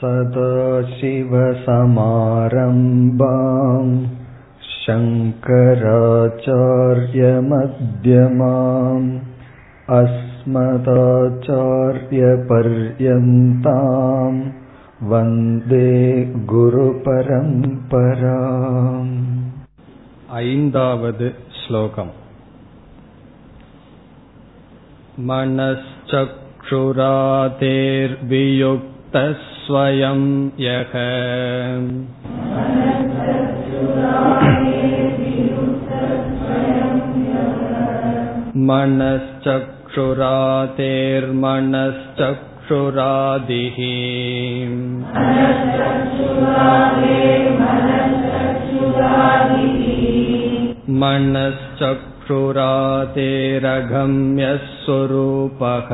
सदाशिवसमारम्भाम् शङ्कराचार्यमध्यमाम् अस्मदाचार्यपर्यन्ताम् वन्दे गुरुपरम्पराम् ऐन्दावद् श्लोकम् मनश्चक्षुरातेर्वियुक्तस्वयं यः मनश्चक्षुरातेर्मनश्चक्षुरादिः मनश्चक्षुरातेरगम्यः स्वरूपः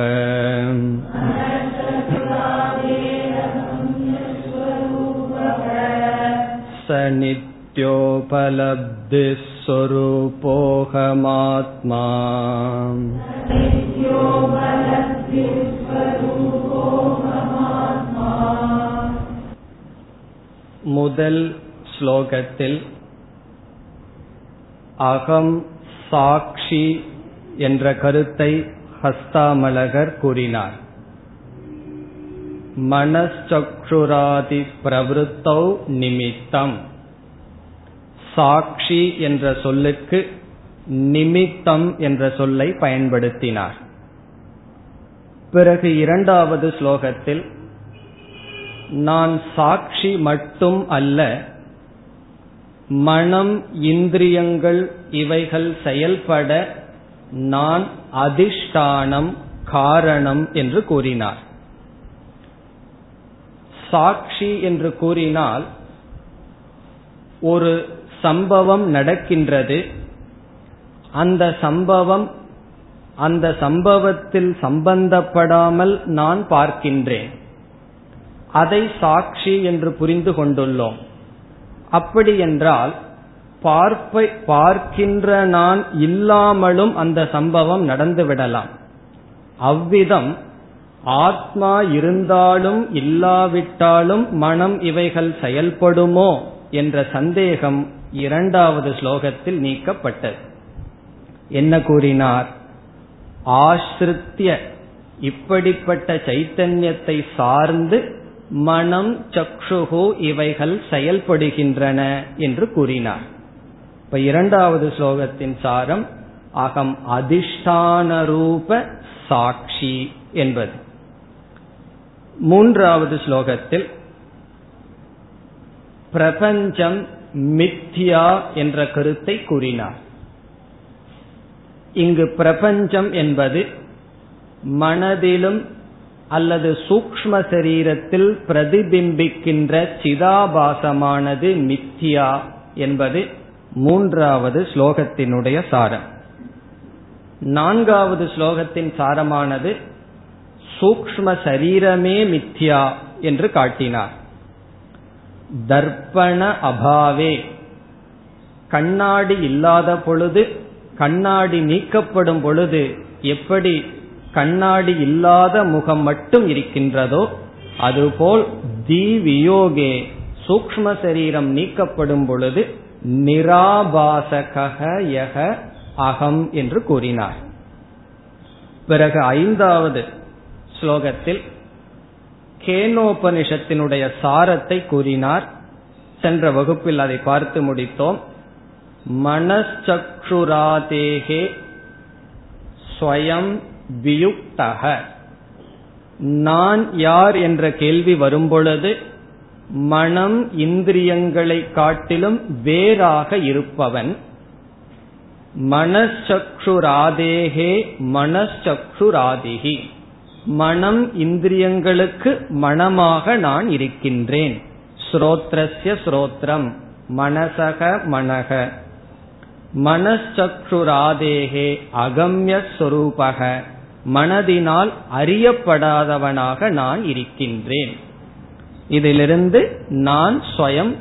स नित्योपलब्धिः स्वरूपोऽहमात्मा முதல் ஸ்லோகத்தில் அகம் சாட்சி என்ற கருத்தை ஹஸ்தாமலகர் கூறினார் மனச்சக்ஷுராதி பிரவருத்தௌ நிமித்தம். சாட்சி என்ற சொல்லுக்கு நிமித்தம் என்ற சொல்லை பயன்படுத்தினார். பிறகு இரண்டாவது ஸ்லோகத்தில் நான் சாட்சி மட்டும் அல்ல மனம் இந்திரியங்கள் இவைகள் செயல்பட நான் அதிஷ்டானம் காரணம் என்று கூறினார். சாட்சி என்று கூறினால் ஒரு சம்பவம் நடக்கின்றது. அந்த சம்பவம் அந்த சம்பவத்தில் சம்பந்தப்படாமல் நான் பார்க்கின்றேன். அதை சாட்சி என்று புரிந்து கொண்டுள்ளோம். அப்படி என்றால் பார்ப்பை பார்க்கின்ற நான் இல்லாமலும் அந்த சம்பவம் நடந்துவிடலாம். அவ்விதம் ஆத்மா இருந்தாலும் இல்லாவிட்டாலும் மனம் இவைகள் செயல்படுமோ என்ற சந்தேகம் இரண்டாவது ஸ்லோகத்தில் நீக்கப்பட்டது. என்ன கூறினார்? ஆசிரித்திய இப்படிப்பட்ட சைத்தன்யத்தை சார்ந்து மனம் சக்ஷுகு இவைகள் செயல்படுகின்றன என்று கூறினார். இப்ப இரண்டாவது ஸ்லோகத்தின் சாரம் அகம் அதிஷ்டான ரூப சாட்சி என்பது. மூன்றாவது ஸ்லோகத்தில் பிரபஞ்சம் மித்யா என்ற கருத்தை கூறினார். இங்கு பிரபஞ்சம் என்பது மனதிலும் அல்லது சூக்ம சரீரத்தில் பிரதிபிம்பிக்கின்ற சிதாபாசமானது மித்தியா என்பது மூன்றாவது ஸ்லோகத்தினுடைய சாரம். நான்காவது ஸ்லோகத்தின் சாரமானது சூக்ம சரீரமே மித்யா என்று காட்டினார். தர்ப்பண அபாவே. கண்ணாடி இல்லாத பொழுது கண்ணாடி நீக்கப்படும் பொழுது எப்படி கண்ணாடி இல்லாத முகம் மட்டும் இருக்கின்றதோ அதுபோல் தி வியோகே சூக்ம சரீரம் நீக்கப்படும் பொழுது நிராபாசக யக அகம் என்று கூறினார். பிறகு ஐந்தாவது ஸ்லோகத்தில் கேனோபனிஷத்தினுடைய சாரத்தை கூறினார். சென்ற வகுப்பில் அதை பார்த்து முடித்தோம். மனச்சக்ஷுராதேகே ஸ்வயம் வியுக்தக. நான் யார் என்ற கேள்வி வரும்பொழுது மனம் இந்திரியங்களை காட்டிலும் வேறாக இருப்பவன். மனச்சக்ஷுராதேகே மனச்சக்ஷுராதிகி மனம் இந்திரியங்களுக்கு மனமாக நான் இருக்கின்றேன். ஸ்ரோத்ரஸ்ய ஸ்ரோத்ரம். மனசக மனக. மனச்சக்ஷுராதேகே அகம்ய ஸ்வரூபக. மனதினால் அறியப்படாதவனாக நான் இருக்கின்றேன். இதிலிருந்து நான் ஸ்வயம்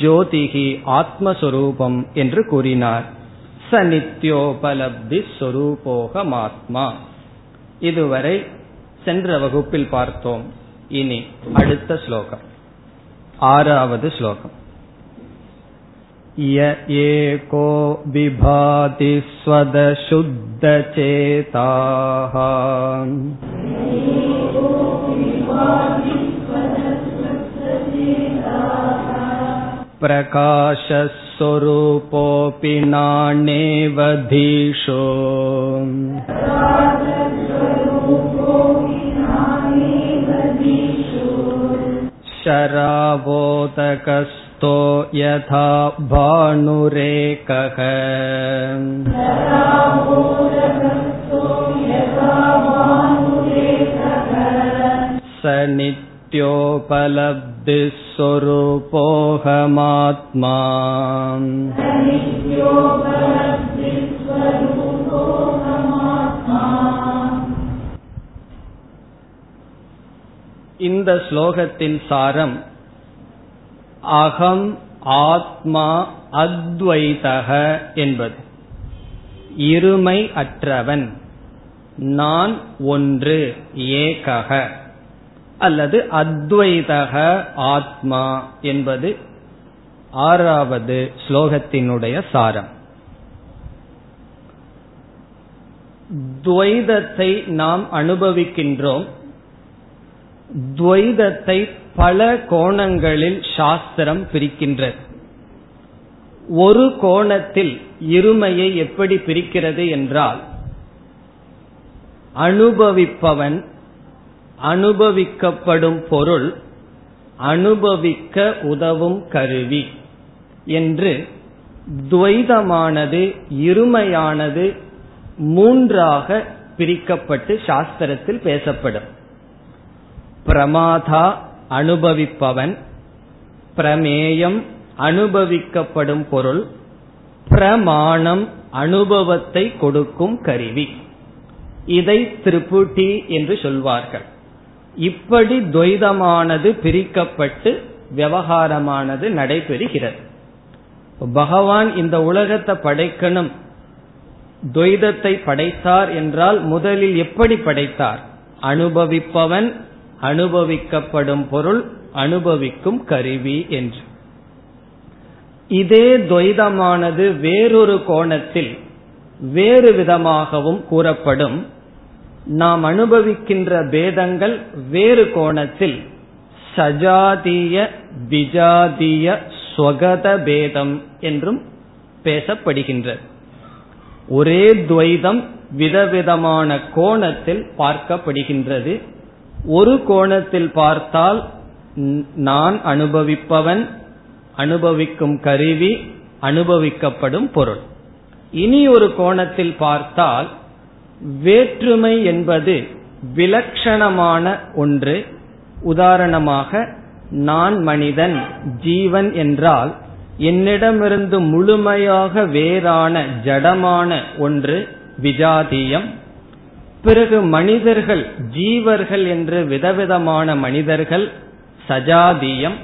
ஜோதிகி ஆத்மஸ்வரூபம் என்று கூறினார். ச நித்யோபலப்தி ஸ்வரூபோகமாத்மா. இதுவரை சென்ற வகுப்பில் பார்த்தோம் இனி அடுத்த ஸ்லோகம் ஆறாவது ஸ்லோகம் य एको विभाति स्वदशुद्धचेताः प्रकाशस्वरूपोऽपि नानेवधीशो शरावोदकस्तो यथा भानुरेकः स नित्योपलब्धिस्वरूपोऽहमात्मा இந்த ஸ்லோகத்தின் சாரம் அகம் ஆத்மா அத்வைதக என்பது இருமை அற்றவன் நான் ஒன்று ஏகக அல்லது அத்வைதக ஆத்மா என்பது ஆறாவது ஸ்லோகத்தினுடைய சாரம். துவைதத்தை நாம் அனுபவிக்கின்றோம். துவைதத்தை பல கோணங்களில் சாஸ்திரம் பிரிக்கின்றது. ஒரு கோணத்தில் இருமையை எப்படி பிரிக்கிறது என்றால் அனுபவிப்பவன் அனுபவிக்கப்படும் பொருள் அனுபவிக்க உதவும் கருவி என்று துவைதமானது இருமையானது மூன்றாக பிரிக்கப்பட்டு சாஸ்திரத்தில் பேசப்படும். பிரமாதா அனுபவிப்பவன் பிரமேயம் அனுபவிக்கப்படும் பொருள் பிரமாணம் அனுபவத்தை கொடுக்கும் கருவி. இதை திரிபுட்டி என்று சொல்வார்கள். இப்படி துவைதமானது பிரிக்கப்பட்டு விவகாரமானது நடைபெறுகிறது. பகவான் இந்த உலகத்தை படைக்கணும். துவைதத்தை படைத்தார் என்றால் முதலில் எப்படி படைத்தார்? அனுபவிப்பவன் அனுபவிக்கப்படும் பொருள் அனுபவிக்கும் கருவி என்று. இதே துவைதமானது வேறொரு கோணத்தில் வேறு விதமாகவும் கூறப்படும். நாம் அனுபவிக்கின்ற பேதங்கள் வேறு கோணத்தில். சஜாதிய விஜாதிய ஸ்வகத பேதம் என்றும் பேசப்படுகின்றது. ஒரே துவைதம் விதவிதமான கோணத்தில் பார்க்கப்படுகின்றது. ஒரு கோணத்தில் பார்த்தால் நான் அனுபவிப்பவன் அனுபவிக்கும் கருவி அனுபவிக்கப்படும் பொருள். இனி ஒரு கோணத்தில் பார்த்தால் வேற்றுமை என்பது விலட்சணமான ஒன்று. உதாரணமாக நான் மனிதன் ஜீவன் என்றால் என்னிடமிருந்து முழுமையாக வேறான ஜடமான ஒன்று விஜாதீயம். பிறகு மனிதர்கள் ஜீவர்கள் என்று விதவிதமான மனிதர்கள் சஜாதீயம்.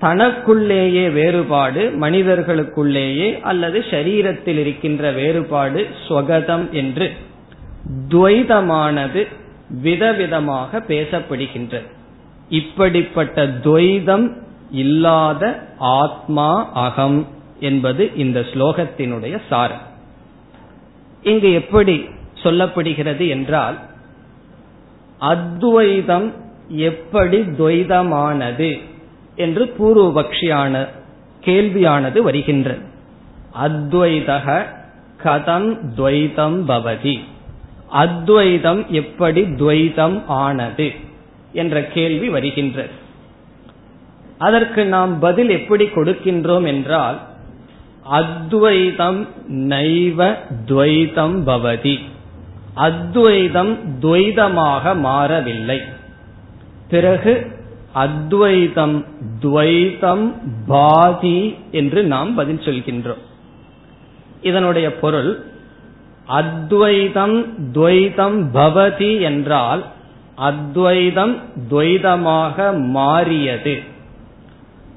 தனக்குள்ளேயே வேறுபாடு மனிதர்களுக்குள்ளேயே அல்லது சரீரத்தில் இருக்கின்ற வேறுபாடு ஸ்வகதம் என்று. துவைதமானது விதவிதமாக பேசப்படுகின்றது இப்படிப்பட்ட துவைதம் இல்லாத ஆத்மா அகம் என்பது இந்த ஸ்லோகத்தினுடைய சாரம். இங்கு எப்படி சொல்லப்படுகிறது என்றால் அத்வைதம் எப்படி துவைதமானது என்று பூர்வபக்ஷியான கேள்வியானது வருகின்றது அத்வைதக கதம் துவைதம் பவதி. அத்வைதம் எப்படி துவைதம் ஆனது என்ற கேள்வி வருகின்றது. அதற்கு நாம் பதில் எப்படி கொடுக்கின்றோம் என்றால் அத்வைதம் நைவ துவைதம் பவதி. அத்வைதம் துவைதமாக மாறவில்லை. பிறகு அத்வைதம் துவைதம் பாதி என்று நாம் பதில் சொல்கின்றோம். இதனுடைய பொருள் அத்வைதம் துவைதம் பவதி என்றால் அத்வைதம் துவைதமாக மாறியது.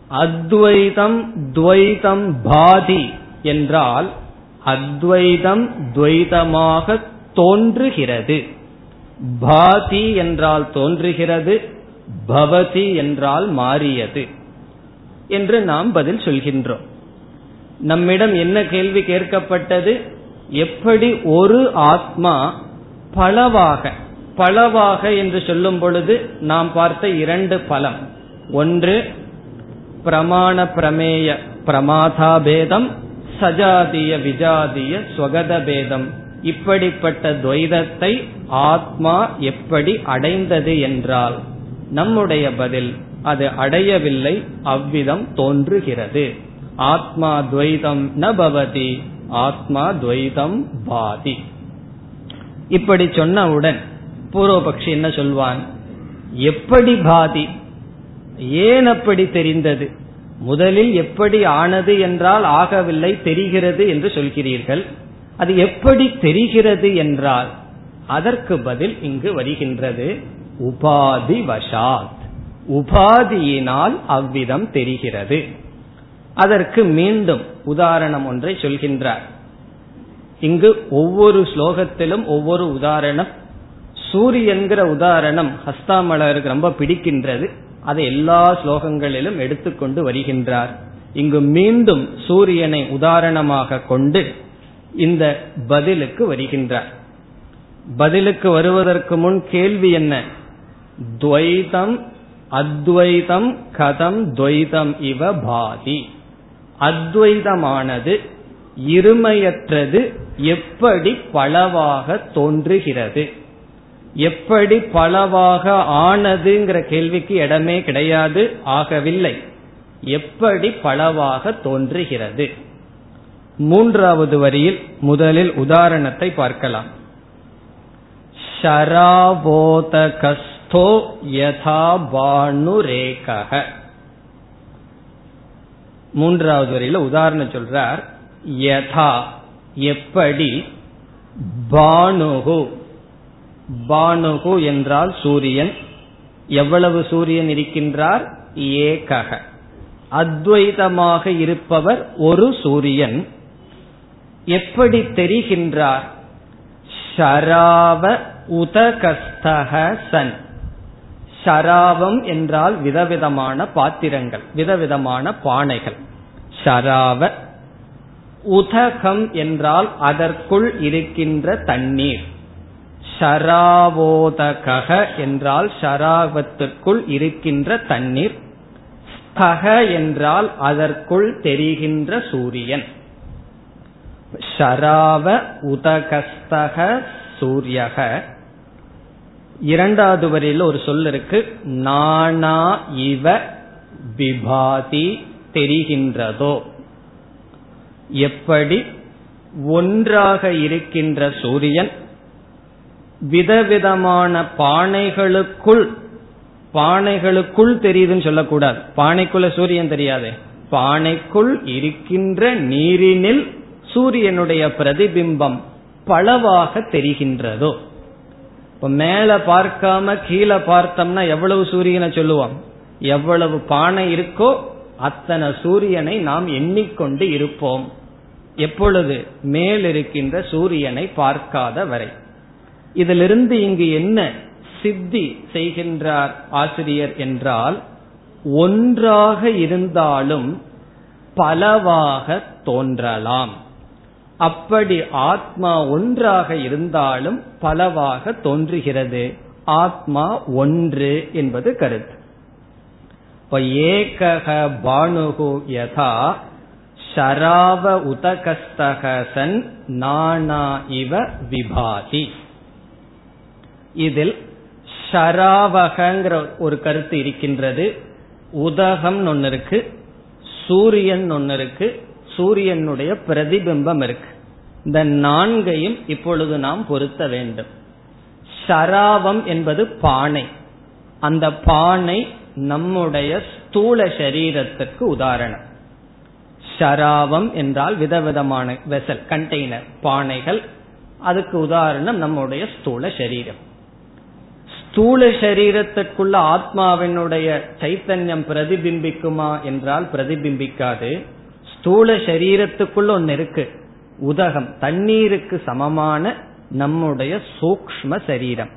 அத்வைதம் துவைதம் பாதி என்றால் அத்வைதம் துவைதமாக தோன்றுகிறது. பாதி என்றால் தோன்றுகிறது பவதி என்றால் மாறியது என்று நாம் பதில் சொல்கின்றோம். நம்மிடம் என்ன கேள்வி கேட்கப்பட்டது? எப்படி ஒரு ஆத்மா பலவாக பலவாக என்று சொல்லும் பொழுது நாம் பார்த்த இரண்டு பலம். ஒன்று பிரமாண பிரமேய பிரமாதா பேதம் சஜாதிய விஜாதிய ஸ்வகத பேதம். இப்படிப்பட்ட துவைதத்தை ஆத்மா எப்படி அடைந்தது என்றால் நம்முடைய பதில் அது அடையவில்லை அவ்விதம் தோன்றுகிறது. ஆத்மா துவைதம் நபவதி ஆத்மா துவைதம் பாதி. இப்படி சொன்னவுடன் பூர்வபக்ஷி என்ன சொல்வான்? எப்படி பாதி? ஏன் அப்படி தெரிந்தது? முதலில் எப்படி ஆனது என்றால் ஆகவில்லை தெரிகிறது என்று சொல்கிறீர்கள். அது எப்படி தெரிகிறது என்றால் அதற்கு பதில் இங்கு வருகின்றது. உபாதி வசாத் உபாதியினால் அவ்விதம் தெரிகிறது. அதற்கு மீண்டும் உதாரணம் ஒன்றை சொல்கின்றார். இங்கு ஒவ்வொரு ஸ்லோகத்திலும் ஒவ்வொரு உதாரணம் சூரியன்கிற உதாரணம் ஹஸ்தாமலருக்கு ரொம்ப பிடிக்கின்றது. அதை எல்லா ஸ்லோகங்களிலும் எடுத்துக்கொண்டு வருகின்றார். இங்கு மீண்டும் சூரியனை உதாரணமாக கொண்டு இந்த பதிலுக்கு வருகின்றார். பதிலுக்கு வருவதற்கு முன் கேள்வி என்ன? துவைதம் அத்வைதம் கதம் துவைதம் இவ பாதி. அத்வைதமானது இருமையற்றது எப்படி பலவாக தோன்றுகிறது? எப்படி பலவாக ஆனதுங்கிற கேள்விக்கு இடமே கிடையாது ஆகவில்லை. எப்படி பலவாக தோன்றுகிறது? மூன்றாவது வரியில் முதலில் உதாரணத்தை பார்க்கலாம். ஷராவோதகஸ்தோ யதா பானுரேகக மூன்றாவது வரையில உதாரணம் சொல்றார் யதா எப்படி? பானுகு. பானுகு என்றால் சூரியன். எவ்வளவு சூரியன் இருக்கின்றார்? ஏகக. அத்வைதமாக இருப்பவர் ஒரு சூரியன். எப்படி தெரிகின்றார்? ஷராவ உதகஸ்தக சன். ஷராவம் என்றால் விதவிதமான பாத்திரங்கள் விதவிதமான பானைகள். ஷராவ உதகம் என்றால் அதற்குள் இருக்கின்ற தண்ணீர். ஷராவோதக என்றால் ஷராவத்திற்குள் இருக்கின்ற தண்ணீர். ஸ்தக என்றால் அதற்குள் தெரிகின்ற சூரியன். ஷராவ உதகஸ்தக சூரியக இரண்டாவது வரையில் ஒரு சொல் இருக்கு. நானா இவ விபாதி தெரிகின்றதோ? எப்படி? ஒன்றாக இருக்கின்ற சூரியன் விதவிதமான பானைகளுக்குள் பானைகளுக்குள் தெரியுதுன்னு சொல்லக்கூடாது. பானைக்குள்ள சூரியன் தெரியாது. பானைக்குள் இருக்கின்ற நீரினில் சூரியனுடைய பிரதிபிம்பம் பலவாக தெரிகின்றதோ? இப்ப மேல பார்க்காம கீழே பார்த்தோம்னா எவ்வளவு சூரியனை சொல்லுவோம் எவ்வளவு பானை இருக்கோ அத்தனை சூரியனை நாம் எண்ணிக்கொண்டு இருப்போம். எப்பொழுது? மேல் இருக்கின்ற சூரியனை பார்க்காத வரை. இதிலிருந்து இங்கு என்ன சித்தி செய்கின்றார் ஆசிரியர் என்றால் ஒன்றாக இருந்தாலும் பலவாக தோன்றலாம். அப்படி ஆத்மா ஒன்றாக இருந்தாலும் பலவாக தோன்றுகிறது. ஆத்மா ஒன்று என்பது கருத்து. இப்ப ஏகக பானுகு யதா ஷராவ உதகஸ்தகசன் நானா இவ விபாதி இதில் ஷராவகங்கிற ஒரு கருத்து இருக்கின்றது. உதகம் ஒன்னு இருக்கு சூரியன் ஒன்னு இருக்கு சூரியனுடைய பிரதிபிம்பம் இருக்கு. இந்த நான்கையும் இப்பொழுது நாம் பொருத்த வேண்டும். ஷராவம் என்பது பானை. அந்த பானை நம்முடைய ஸ்தூல சரீரத்துக்கு உதாரணம். ஷராவம் என்றால் விதவிதமான வெசல் கண்டெய்னர் பானைகள். அதுக்கு உதாரணம் நம்முடைய ஸ்தூல சரீரம். ஸ்தூல சரீரத்திற்குள்ள ஆத்மாவினுடைய சைத்தன்யம் பிரதிபிம்பிக்குமா என்றால் பிரதிபிம்பிக்காது. ஸ்தூல சரீரத்துக்குள்ள ஒன்னு இருக்கு. உதகம் தண்ணீருக்கு சமமான நம்முடைய சூக்ம சரீரம்.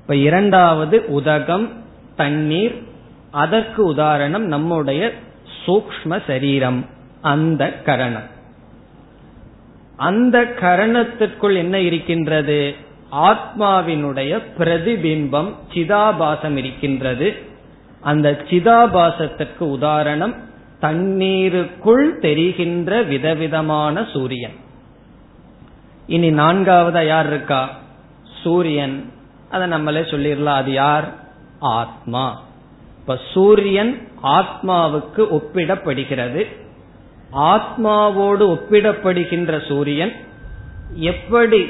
இப்ப இரண்டாவது உதகம் தண்ணீர் அதற்கு உதாரணம் நம்முடைய சூக்ம சரீரம் அந்த கரணம். அந்த கரணத்திற்குள் என்ன இருக்கின்றது? ஆத்மாவினுடைய பிரதிபிம்பம் சிதாபாசம் இருக்கின்றது. அந்த சிதாபாசத்திற்கு உதாரணம் தண்ணீருக்குள் தெரிகின்ற விதவிதமான சூரியன். இனி நான்காவதா யார் இருக்கா? சூரியன். அதை நம்மளே சொல்லிடலாம். அது யார்? ஆத்மா. இப்ப சூரியன் ஆத்மாவுக்கு ஒப்பிடப்படுகிறது. ஆத்மாவோடு ஒப்பிடப்படுகின்ற சூரியன் எப்படி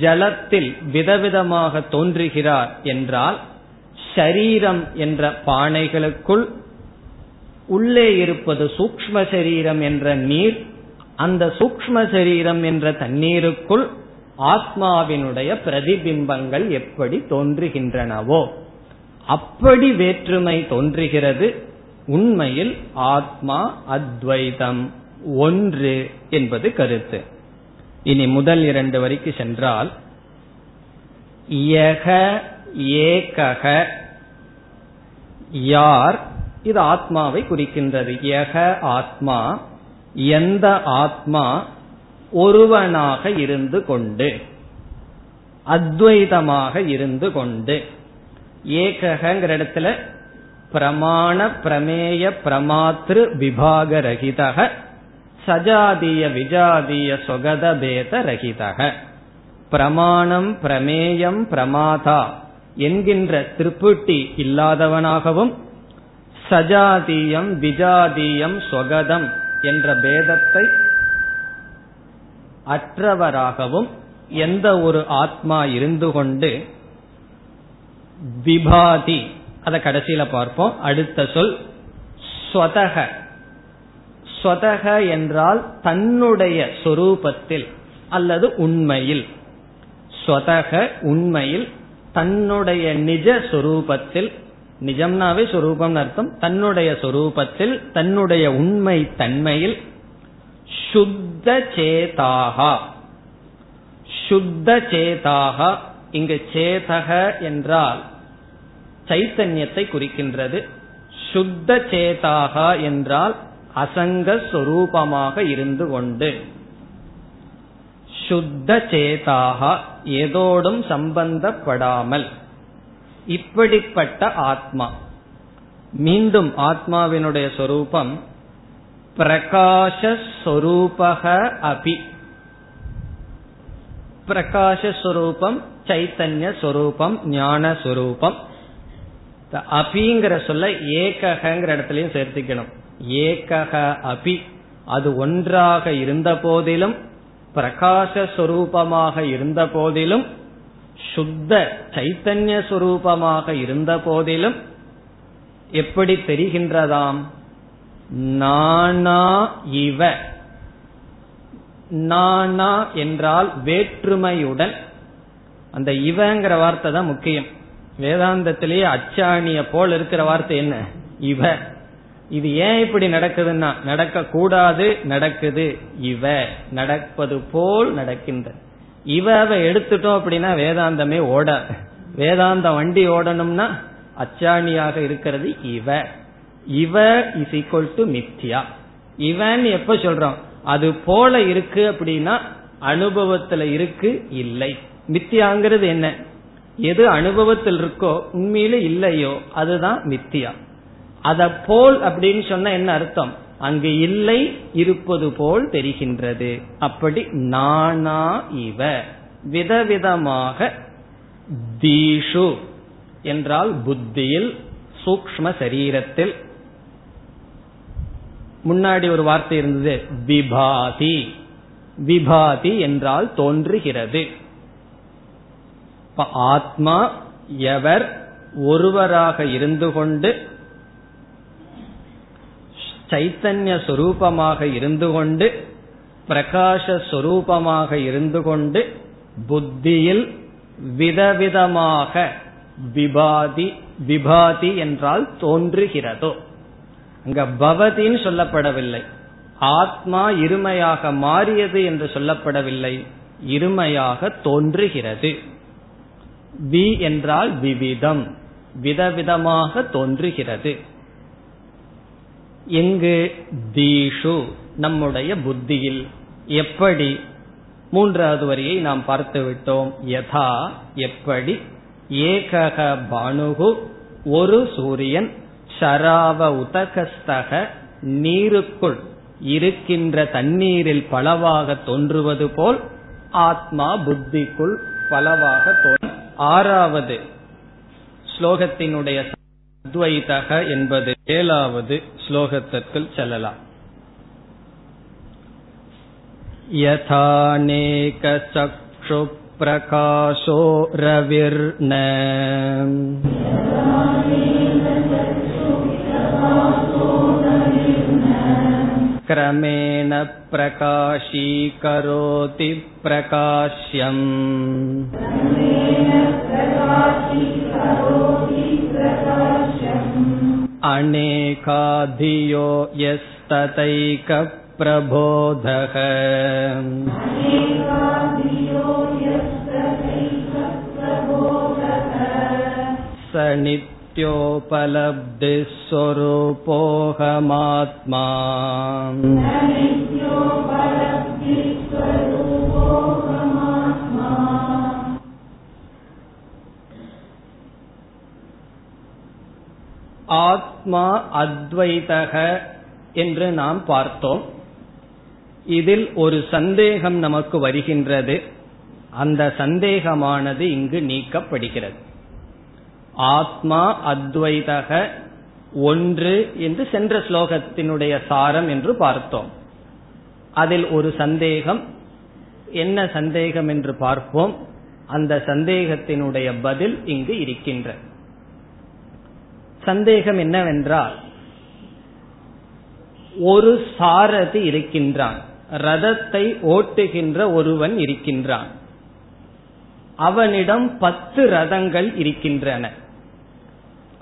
ஜலத்தில் விதவிதமாக தோன்றுகிறார் என்றால் ஷரீரம் என்ற பானைகளுக்குள் உள்ளே இருப்பது சூக்ம சரீரம் என்ற நீர் அந்த சூக்ம சரீரம் என்ற தண்ணீருக்குள் ஆத்மாவினுடைய பிரதிபிம்பங்கள் எப்படி தோன்றுகின்றனவோ அப்படி வேற்றுமை தோன்றுகிறது. உண்மையில் ஆத்மா அத்வைதம் ஒன்று என்பது கருத்து. இனி முதல் இரண்டு வரைக்கு சென்றால் யக ஏகக யார் இது ஆத்மாவை குறிக்கின்றது. யக ஆத்மா எந்த ஆத்மா ஒருவனாக இருந்து கொண்டு அத்வைதமாக இருந்து கொண்டு ஏகங்கிற இடத்துல பிரமாண பிரமேய பிரமாத்திரு விபாக ரகிதக சஜாதிய விஜாதிய சொகத பேத ரகிதக. பிரமாணம் பிரமேயம் பிரமாதா என்கின்ற திருப்புட்டி இல்லாதவனாகவும் சஜாதீயம் விஜாதீயம் சொகதம் என்ற பேதத்தை அற்றவராகவும் எந்த ஒரு ஆத்மா இருந்து கொண்டு விபாதி அதை கடைசியில பார்ப்போம். அடுத்த சொல் ஸ்வதக. ஸ்வதக என்றால் தன்னுடைய சொரூபத்தில் அல்லது உண்மையில். ஸ்வதக உண்மையில் தன்னுடைய நிஜ சொரூபத்தில் நிஜம்னாவே சொரூபம் அர்த்தம். தன்னுடைய சொரூபத்தில் தன்னுடைய உண்மை தன்மையில் சுத்த சேதாகா. சுத்த சேதாகா. இங்கு சேதக என்றால் சைத்தன்யத்தை குறிக்கின்றது. சுத்த சேதாகா என்றால் அசங்க சொரூபமாக இருந்து கொண்டு. சுத்த சேதாகா ஏதோடும் சம்பந்தப்படாமல். இப்படிப்பட்ட ஆத்மா. மீண்டும் ஆத்மாவினுடைய சொரூபம் பிரகாஷஸ்வரூபக அபி. பிரகாஷஸ்வரூபம் சைத்தன்ய சொரூபம் ஞான சொரூபம். அபிங்கிற சொல்ல ஏகங்கிற இடத்துலயும் சேர்த்துக்கணும். ஏகக அபி. அது ஒன்றாக இருந்த போதிலும் பிரகாசஸ்வரூபமாக இருந்த போதிலும் சுத்த சைத்தன்ய சுரூபமாக இருந்த போதிலும் எப்படி தெரிகின்றதாம்? நானா இவ. நானா என்றால் வேற்றுமையுடன். அந்த இவங்கிற வார்த்தை தான் முக்கியம். வேதாந்தத்திலேயே அச்சாணிய போல் இருக்கிற வார்த்தை என்ன? இவ. இது ஏன் இப்படி நடக்குதுன்னா நடக்க கூடாது நடக்குது இவ. நடப்பது போல் நடக்கின்றது. இவ எடுத்துட்டோம் அப்படின்னா வேதாந்தமே ஓட. வேதாந்த வண்டி ஓடணும்னா அச்சாணியாக இருக்கிறது இவ. இவ இஸ் ஈக்வல் டு மித்யா. இவன் எப்ப சொல்றோம்? அது போல இருக்கு அப்படின்னா அனுபவத்துல இருக்கு இல்லை. மித்தியாங்கிறது என்ன? எது அனுபவத்தில் இருக்கோ உண்மையில இல்லையோ அதுதான் மித்தியா அத போல் அப்படின்னு சொன்ன என்ன அர்த்தம்? அங்கு இல்லை இருப்பது போல் தெரிகின்றது. அப்படி நானா இவ. விதவிதமாக தீஷு என்றால் புத்தியில் சூக்ம சரீரத்தில். முன்னாடி ஒரு வார்த்தை இருந்தது விபாதி. விபாதி என்றால் தோன்றுகிறது. ஆத்மா எவர் ஒருவராக இருந்து கொண்டு சைத்தன்ய சொரூபமாக இருந்து கொண்டு பிரகாச சொரூபமாக இருந்து கொண்டு புத்தியில் விதவிதமாக விபாதி விபாதி என்றால் தோன்றுகிறதோ. அங்க பவதின்னு சொல்லப்படவில்லை. ஆத்மா இருமையாக மாறியது என்று சொல்லப்படவில்லை. இருமையாக தோன்றுகிறது. வி என்றால் விவிதம். விதவிதமாக தோன்றுகிறது. எங்கு? தீஷு நம்முடைய புத்தியில். எப்படி? மூன்றாவது வரியை நாம் பார்த்து விட்டோம். யதா எப்படி? ஏகக பானுகு ஒரு சூரியன் ஷராவ உதகஸ்தக நீருக்குள் இருக்கின்ற தண்ணீரில் பலவாக தோன்றுவது போல் ஆத்மா புத்திக்குள் பலவாக தோன்றும் ஆறாவது ஸ்லோகத்தினுடைய அத்வைதக என்பது ஏழாவது ஸ்லோகத்திற்குள் செல்லலாம் यथानेकचक्षुप्रकाशो रविर्न क्रमेण प्रकाशीकरोति प्रकाश्यम् अनेकाधियो यस्ततैकप्रबोधः स नित्योपलब्धिः स्वरूपोऽहमात्मा ஆத்மா அத்வைதக என்று நாம் பார்த்தோம். இதில் ஒரு சந்தேகம் நமக்கு வருகின்றது. அந்த சந்தேகமானது இங்கு நீக்கப்படுகிறது. ஆத்மா அத்வைதக ஒன்று என்று சென்ற ஸ்லோகத்தினுடைய சாரம் என்று பார்த்தோம். அதில் ஒரு சந்தேகம் என்ன சந்தேகம் என்று பார்ப்போம். அந்த சந்தேகத்தினுடைய பதில் இங்கு இருக்கின்ற சந்தேகம் என்னவென்றால் ஒரு சாரதி இருக்கின்றான். ரதத்தை ஓட்டுகின்ற ஒருவன் இருக்கின்றான். அவனிடம் பத்து ரதங்கள் இருக்கின்றன.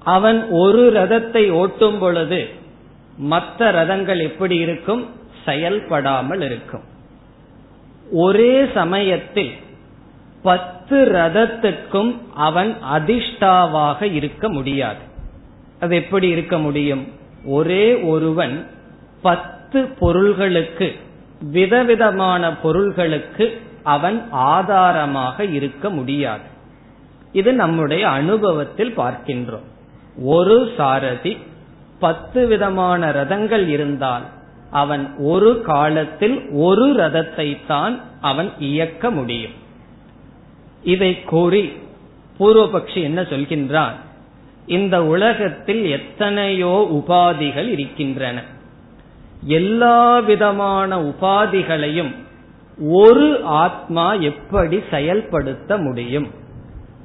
அவன் ஒரு ரதத்தை ஓட்டும் பொழுது மற்ற ரதங்கள் எப்படி இருக்கும்? செயல்படாமல் இருக்கும். ஒரே சமயத்தில் பத்து ரதத்துக்கும் அவன் அதிர்ஷ்டாவாக இருக்க முடியாது. அது எப்படி இருக்க முடியும்? ஒரே ஒருவன் பத்து பொருள்களுக்கு விதவிதமான பொருள்களுக்கு அவன் ஆதாரமாக இருக்க முடியாது. இது நம்முடைய அனுபவத்தில் பார்க்கின்றோம். ஒரு சாரதி பத்து விதமான ரதங்கள் இருந்தால் அவன் ஒரு காலத்தில் ஒரு ரதத்தை தான் அவன் இயக்க முடியும். இதை கூறி பூர்வபக்ஷி என்ன சொல்கின்றான்? இந்த உலகத்தில் எத்தனையோ உபாதிகள் இருக்கின்றன. எல்லா விதமான உபாதிகளையும் ஒரு ஆத்மா எப்படி செயல்படுத்த முடியும்?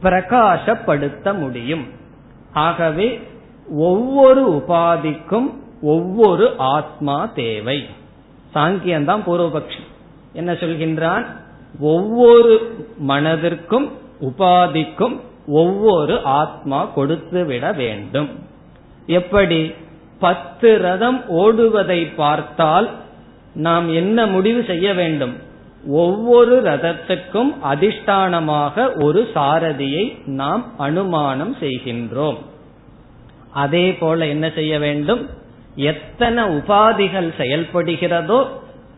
பிரகாசப்படுத்த முடியும். ஆகவே ஒவ்வொரு உபாதிக்கும் ஒவ்வொரு ஆத்மா தேவை. சாங்கியந்தான் பூர்வபக்ஷி. என்ன சொல்கின்றான்? ஒவ்வொரு மனதிற்கும் உபாதிக்கும் ஒவ்வொரு ஆத்மா கொடுத்து விட வேண்டும். எப்படி? பத்து ரதம் ஓடுவதை பார்த்தால் நாம் என்ன முடிவு செய்ய வேண்டும்? ஒவ்வொரு ரதத்துக்கும் அதிஷ்டானமாக ஒரு சாரதியை நாம் அனுமானம் செய்கின்றோம். அதே போல என்ன செய்ய வேண்டும்? எத்தனை உபாதிகள் செயல்படுகிறதோ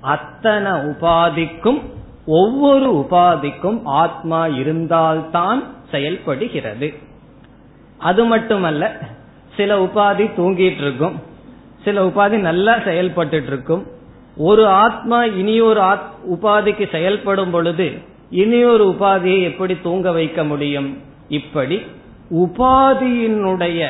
அத்தனை உபாதிக்கும் ஒவ்வொரு உபாதிக்கும் ஆத்மா இருந்தால்தான் செயல்படுகிறது. அது மட்டுமல்ல சில உபாதி தூங்கிட்டு இருக்கும் சில உபாதி நல்லா செயல்பட்டு இருக்கும் ஒரு ஆத்மா இனியொரு உபாதிக்கு செயல்படும் பொழுது இனியொரு உபாதியை எப்படி தூங்க வைக்க முடியும்? இப்படி உபாதியினுடைய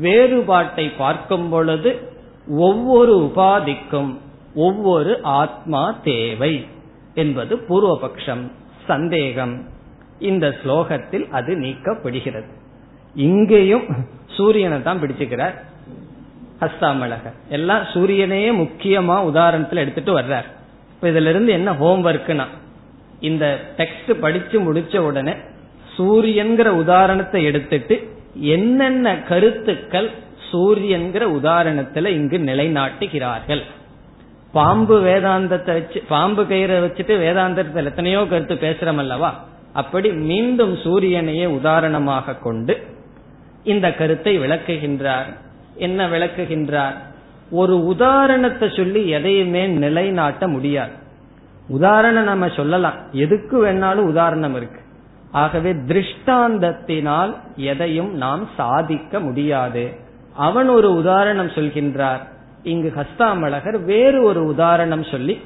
வேறுபாட்டை பார்க்கும் பொழுது ஒவ்வொரு உபாதிக்கும் ஒவ்வொரு ஆத்மா தேவை என்பது பூர்வபக்ஷம் சந்தேகம். இந்த ஸ்லோகத்தில் அது நீக்கப்படுகிறது. இங்கேயும் சூரியனை தான் பிடிச்சுக்கிறார். ஹஸ்தாமலக. எல்லாம் சூரியனையே முக்கியமா உதாரணத்துல எடுத்துட்டு வர்றார். இப்ப இதுல இருந்து என்ன ஹோம்ஒர்க்னா இந்த டெக்ஸ்ட் படிச்சு முடிச்ச உடனே சூரியன்கிற உதாரணத்தை எடுத்துட்டு என்னென்ன கருத்துக்கள் சூரியன்கிற உதாரணத்துல இங்கு நிலைநாட்டுகிறார்கள். பாம்பு வேதாந்தத்தை வச்சு பாம்பு கயிறை வச்சுட்டு வேதாந்தத்தில் எத்தனையோ கருத்து பேசுறோம் அல்லவா? அப்படி மீண்டும் சூரியனையே உதாரணமாக கொண்டு இந்த கருத்தை விளக்குகின்றார். என்ன விளக்குகின்றார்? ஒரு உதாரணத்தை சொல்லி எதையுமே நிலைநாட்ட முடியாது. உதாரணம் நம்ம சொல்லலாம். எதுக்கு வேணாலும் உதாரணம் இருக்கு. ஆகவே திருஷ்டாந்தத்தினால் எதையும் நாம் சாதிக்க முடியாது. அவன் ஒரு உதாரணம் சொல்கின்றார். இங்கு ஹஸ்தாமலகர் வேறு ஒரு உதாரணம் சொல்லி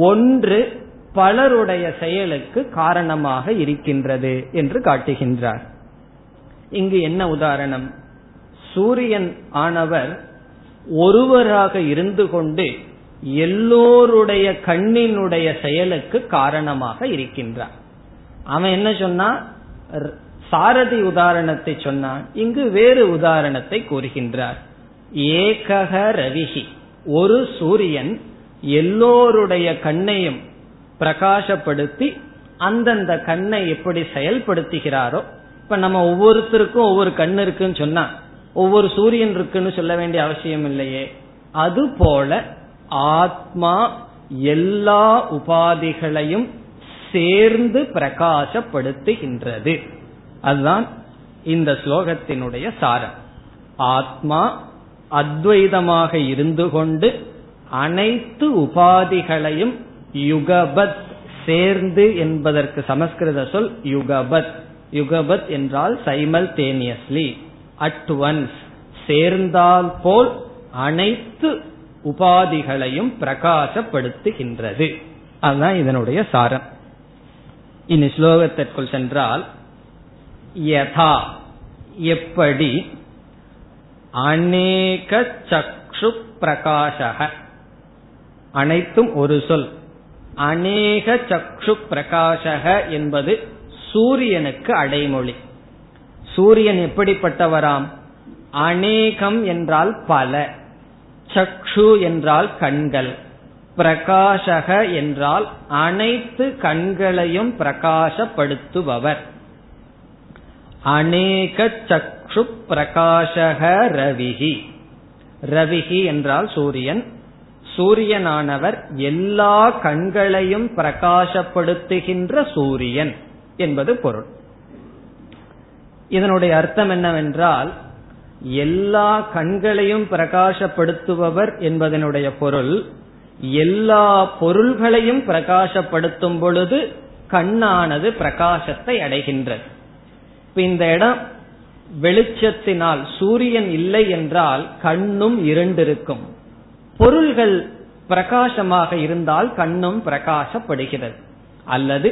ஒன்று பலருடைய செயலுக்கு காரணமாக இருக்கின்றது என்று காட்டுகின்றார். இங்கு என்ன உதாரணம்? சூரியன் ஆனவர் ஒருவராக இருந்து கொண்டு எல்லோருடைய கண்ணினுடைய செயலுக்கு காரணமாக இருக்கின்றார். அவன் என்ன சொன்னா? சாரதி உதாரணத்தை சொன்னான். இங்கு வேறு உதாரணத்தை கூறுகின்றார். ஏகக ரவிகி ஒரு சூரியன் எல்லோருடைய கண்ணையும் பிரகாசப்படுத்தி அந்தந்த கண்ணை எப்படி செயல்படுத்துகிறாரோ இப்ப நம்ம ஒவ்வொருத்தருக்கும் ஒவ்வொரு கண் இருக்குன்னு சொன்னா ஒவ்வொரு சூரியன் இருக்குன்னு சொல்ல வேண்டிய அவசியம் இல்லையே. அது போல ஆத்மா எல்லா உபாதிகளையும் சேர்ந்து பிரகாசப்படுத்துகின்றது. அதுதான் இந்த ஸ்லோகத்தினுடைய சாரம். ஆத்மா அத்வைதமாக இருந்து கொண்டு அனைத்து உபாதிகளையும் யுகபத் சேர்ந்து என்பதற்கு சமஸ்கிருத சொல் யுகபத். யுகபத் என்றால் சைமல்டேனியஸ்லி அட் ஒன்ஸ் சேர்ந்தால் போல் அனைத்து உபாதிகளையும் பிரகாசப்படுத்துகின்றது. அதுதான் இதனுடைய சாரம். இனி ஸ்லோகத்திற்குள் சென்றால் யதா எப்படி? அநேக சக்ஷு பிரகாசக அனைத்தும் ஒரு சொல். அநேக சக்ஷு பிரகாசக என்பது சூரியனுக்கு அடைமொழி. சூரியன் எப்படிப்பட்டவராம்? அநேகம் என்றால் பல. சக்ஷு என்றால் கண்கள். பிரகாசக என்றால் அனைத்து கண்களையும் பிரகாசப்படுத்துபவர். அநேக சக்ஷு பிரகாசக ரவிகி ரவிகி என்றால் சூரியன். சூரியனானவர் எல்லா கண்களையும் பிரகாசப்படுத்துகின்ற சூரியன் என்பது பொருள். இதனுடைய அர்த்தம் என்னவென்றால் எல்லா கண்களையும் பிரகாசப்படுத்துபவர் என்பதனுடைய பொருள் எல்லா பொருள்களையும் பிரகாசப்படுத்தும் பொழுது கண்ணானது பிரகாசத்தை அடைகின்றது. இப்ப இந்த இடம் வெளிச்சத்தினால் சூரியன் இல்லை என்றால் கண்ணும் இருண்டிருக்கும். பொருள்கள் பிரகாசமாக இருந்தால் கண்ணும் பிரகாசப்படுகிறது. அல்லது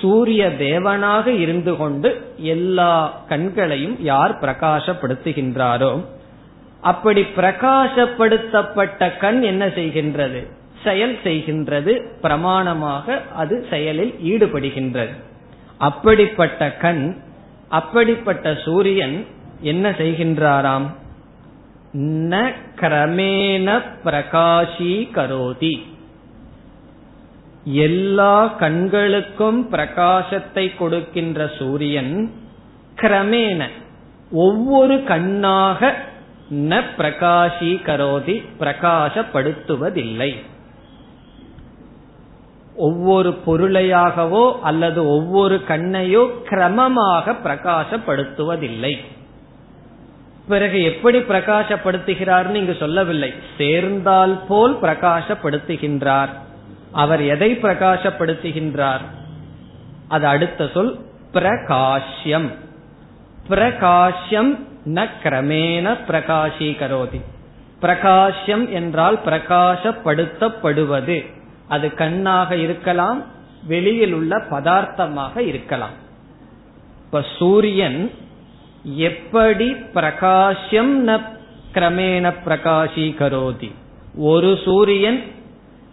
சூரிய தேவனாக இருந்து கொண்டு எல்லா கண்களையும் யார் பிரகாசப்படுத்துகின்றாரோ அப்படி பிரகாசப்படுத்தப்பட்ட கண் என்ன செய்கின்றது? செயல் செய்கின்றது. பிரமாணமாக அது செயலில் ஈடுபடுகின்றது. அப்படிப்பட்ட கண் அப்படிப்பட்ட சூரியன் என்ன செய்கின்றாராம்? ந கிரமேண பிரகாஷி கரோதி எல்லா கண்களுக்கும் பிரகாசத்தை கொடுக்கின்ற சூரியன் கிரமேண ஒவ்வொரு கண்ணாக ந பிரகாஷி கரோதி பிரகாசப்படுத்துவதில்லை. ஒவ்வொரு பொருளையாகவோ அல்லது ஒவ்வொரு கண்ணையோ கிரமமாக பிரகாசப்படுத்துவதில்லை. பிறகு எப்படி பிரகாசப்படுத்துகிறார்னு இங்கு சொல்லவில்லை. சேர்ந்தால் போல் பிரகாசப்படுத்துகின்றார். அவர் எதை பிரகாசப்படுத்துகின்றார்? அது அடுத்த சொல் பிரகாஷ்யம். பிரகாஷ்யம் ந கிரமேண பிரகாஷீகரோதி. பிரகாஷ்யம் என்றால் பிரகாசப்படுத்தப்படுவது. அது கண்ணாக இருக்கலாம் வெளியில் உள்ள பதார்த்தமாக இருக்கலாம். இப்ப சூரியன் எப்படி பிரகாசம் ந கிரமேண பிரகாஷீகரோதி? ஒரு சூரியன்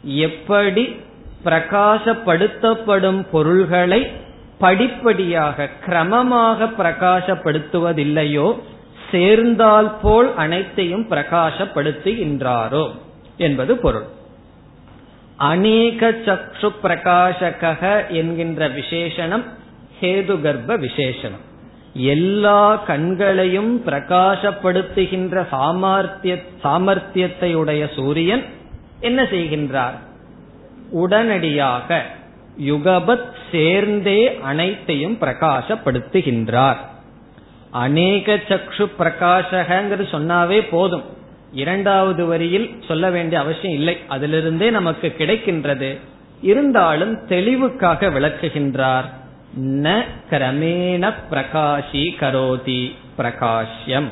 எப்படி பிரகாசப்படுத்தப்படும் பொருள்களை படிப்படியாக கிரமமாக பிரகாசப்படுத்துவதில்லையோ சேர்ந்தால் போல் அனைத்தையும் பிரகாசப்படுத்துகின்றாரோ என்பது பொருள். அநேக சக்ஷு பிரகாசக என்கின்ற விசேஷனம் ஹேது கர்ப்ப விசேஷனம். எல்லா கண்களையும் பிரகாசப்படுத்துகின்ற சாமர்த்திய சாமர்த்தியத்தை உடைய சூரியன் என்ன செய்கின்றார்? உடனடியாக யுகபத் சேர்ந்தே அனைத்தையும் பிரகாசப்படுத்துகின்றார். அநேக சக்ஷு பிரகாசகங்கிறது சொன்னாவே போதும். இரண்டாவது வரியில் சொல்ல வேண்டிய அவசியம் இல்லை. அதிலிருந்தே நமக்கு கிடைக்கின்றது. இருந்தாலும் தெளிவுக்காக விளக்குகின்றார். ந கிரமேண பிரகாஷி கரோதி பிரகாஷ்யம்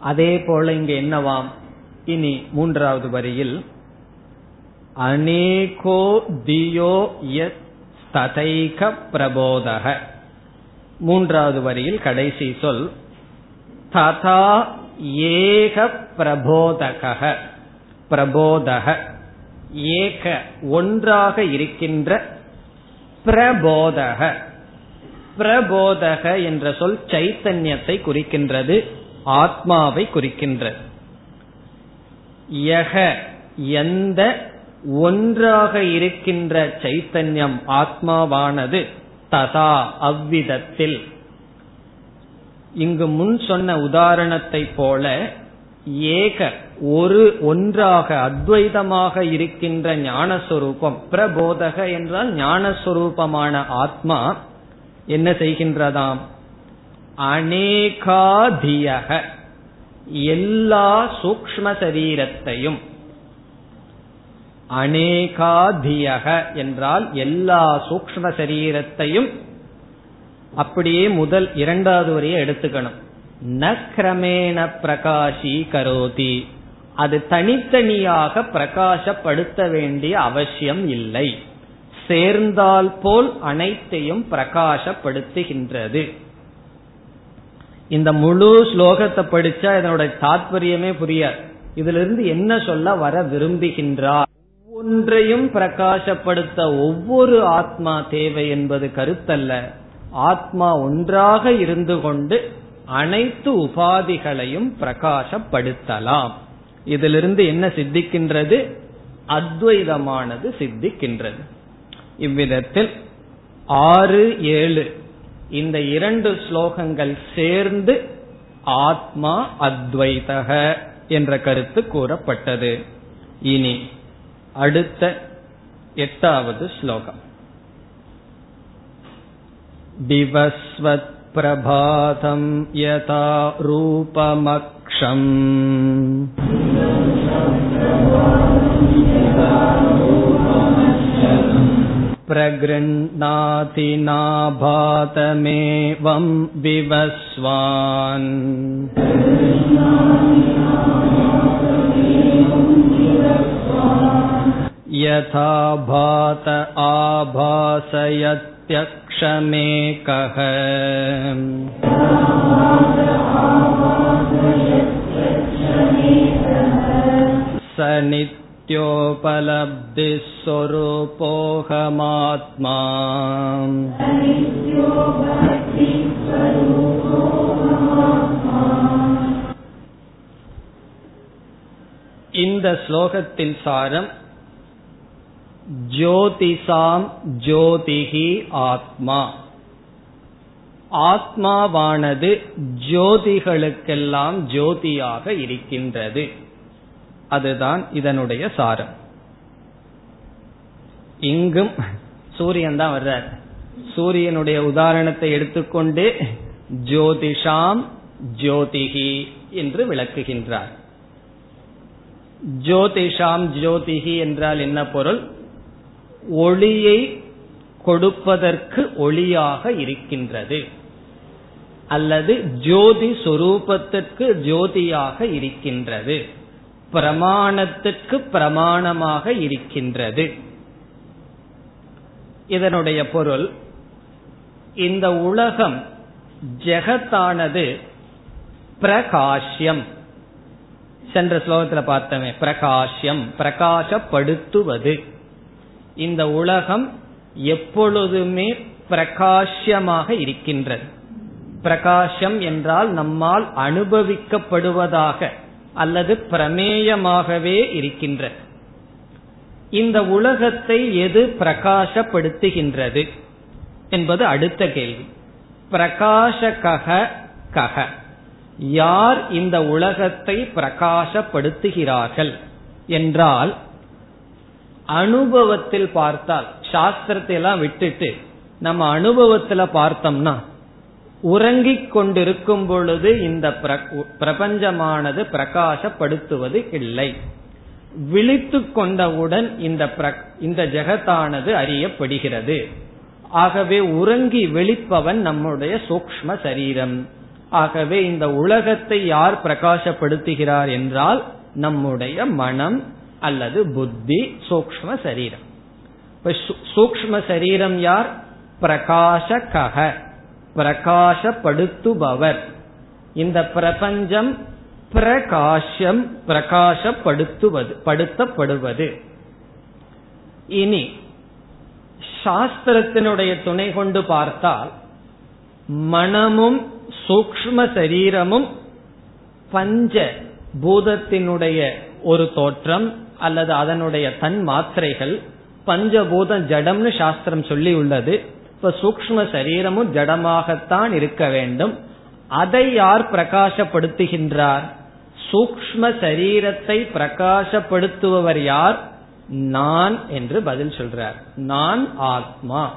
அதே போல இங்க என்னவாம் இனி மூன்றாவது வரியில் அநேகோ தியோ ததைக பிரபோதக மூன்றாவது வரியில் கடைசி சொல் ததா ஏக பிரபோதக பிரபோதக ஏக ஒன்றாக இருக்கின்ற பிரபோதக. பிரபோதக என்ற சொல் சைத்தன்யத்தை குறிக்கின்றது ஆத்மாவை குறிக்கின்றது. யக எந்த ஒன்றாக இருக்கின்ற சைத்தன்யம் ஆத்மாவானது ததா அவ்விதத்தில். இங்கு முன் சொன்ன உதாரணத்தை போல ஏக ஒரு ஒன்றாக அத்வைதமாக இருக்கின்ற ஞானஸ்வரூபம். பிரபோதக என்றால் ஞானஸ்வரூபமான ஆத்மா என்ன செய்கின்றதாம்? அநேகாதியக எல்லா சூக்ம சரீரத்தையும். அநேகாதியக என்றால் எல்லா சூக்ம சரீரத்தையும் அப்படியே முதல் இரண்டாவது வரையை எடுத்துக்கணும். ந கிரமேண பிரகாஷி கரோதி அது தனித்தனியாக பிரகாசப்படுத்த வேண்டிய அவசியம் இல்லை. சேர்ந்தால் போல் அனைத்தையும் பிரகாசப்படுத்துகின்றது இந்த முழு ஸ்லோகத்தை படிச்சா இதனோட தாத்பரியமே புரியாது இதுல இருந்து என்ன சொல்ல வர விரும்புகின்றார்? ஒன்றையும் பிரகாசப்படுத்த ஒவ்வொரு ஆத்மா தேவை என்பது கருத்தல்ல. ஆத்மா ஒன்றாக இருந்து கொண்டு அனைத்து உபாதிகளையும் பிரகாசப்படுத்தலாம். இதிலிருந்து என்ன சித்திக்கின்றது? அத்வைதமானது சித்திக்கின்றது. இவ்விதத்தில் ஆறு ஏழு இந்த இரண்டு ஸ்லோகங்கள் சேர்ந்து ஆத்மா அத்வைதக என்ற கருத்து கூறப்பட்டது. இனி அடுத்த எட்டாவது ஸ்லோகம். விவஸ்வத் प्रभातं यथा रूपमक्षम् प्रगृह्णाति नाभातमेवं विवस्वान् यथा भात आभासयत्यक्षमेकः स नित्योपलब्धिः स्वरूपोऽहमात्मा இந்த ஸ்லோகத்தின் சாரம் ஜோதிசாம் ஜோதிகி ஆத்மா. ஆத்மாவானது ஜோதிகளுக்கெல்லாம் ஜோதியாக இருக்கின்றது. அதுதான் இதனுடைய சாரம். இங்கும் சூரியன் தான் வர்றார். சூரியனுடைய உதாரணத்தை எடுத்துக்கொண்டு ஜோதிஷாம் ஜோதிகி என்று விளக்குகின்றார். ஜோதிஷாம் ஜோதிகி என்றால் என்ன பொருள்? ஒளியை கொடுப்பதற்கு ஒளியாக இருக்கின்றது. அல்லது ஜோதி சொரூபத்திற்கு ஜோதியாக இருக்கின்றது. பிரமாணத்துக்கு பிரமாணமாக இருக்கின்றது. இதனுடைய பொருள் இந்த உலகம் ஜெகத்தானது பிரகாஷ்யம். சென்ற ஸ்லோகத்தில் பார்த்தோமே பிரகாஷ்யம் பிரகாசப்படுத்துவது. இந்த உலகம் எப்பொழுதுமே பிரகாசியமாக இருக்கின்றது. பிரகாசம் என்றால் நம்மால் அனுபவிக்கப்படுவதாக அல்லது பிரமேயமாகவே இருக்கின்றது. இந்த உலகத்தை எது பிரகாசப்படுத்துகின்றது என்பது அடுத்த கேள்வி. பிரகாசகக கக. யார் இந்த உலகத்தை பிரகாசப்படுத்துகிறார்கள் என்றால் அனுபவத்தில் பார்த்தால் சாஸ்திரத்தை எல்லாம் விட்டுட்டு நம்ம அனுபவத்துல பார்த்தோம்னா உறங்கிக் கொண்டிருக்கும் பொழுது இந்த பிரபஞ்சமானது பிரகாசப்படுத்துவது இல்லை. விழித்து கொண்டவுடன் இந்த இந்த ஜெகத்தானது அறியப்படுகிறது. ஆகவே உறங்கி விழிப்பவன் நம்முடைய சூக்ம சரீரம். ஆகவே இந்த உலகத்தை யார் பிரகாசப்படுத்துகிறார் என்றால் நம்முடைய மனம் அல்லது புத்தி சூக்ம சரீரம். இப்ப சூக்ம சரீரம் யார்? பிரகாசகக பிரகாசப்படுத்துபவர். இந்த பிரபஞ்சம் பிரகாசம் பிரகாசப்படுத்துவது படுத்தப்படுவது. இனி சாஸ்திரத்தினுடைய துணை கொண்டு பார்த்தால் மனமும் சூக்ம சரீரமும் பஞ்ச பூதத்தினுடைய ஒரு தோற்றம் அல்லது அதனுடைய தன் மாத்திரைகள் பஞ்சபூதம் ஜடம்னு சாஸ்திரம் சொல்லி உள்ளது. இப்ப சூக்ம சரீரமும் ஜடமாகத்தான் இருக்க வேண்டும். அதை யார் பிரகாசப்படுத்துகின்றார்? சூக்ம சரீரத்தை பிரகாசப்படுத்துபவர் யார்? நான் என்று பதில் சொல்றார். நான் ஆத்மா.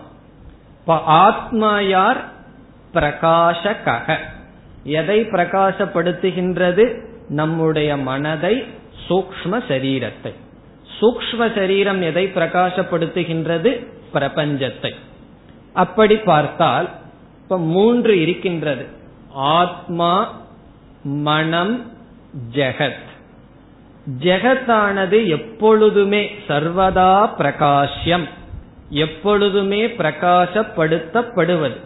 ஆத்மா யார்? பிரகாசக எதை பிரகாசப்படுத்துகின்றது? நம்முடைய மனதை சூக்ம சரீரத்தை. சூக்ம சரீரம் எதை பிரகாசப்படுத்துகின்றது? பிரபஞ்சத்தை. அப்படி பார்த்தால் இப்ப மூன்று இருக்கின்றது. ஆத்மா மனம் ஜெகத். ஜெகத்தானது எப்பொழுதுமே சர்வதா பிரகாஷ்யம். எப்பொழுதுமே பிரகாசப்படுத்தப்படுவது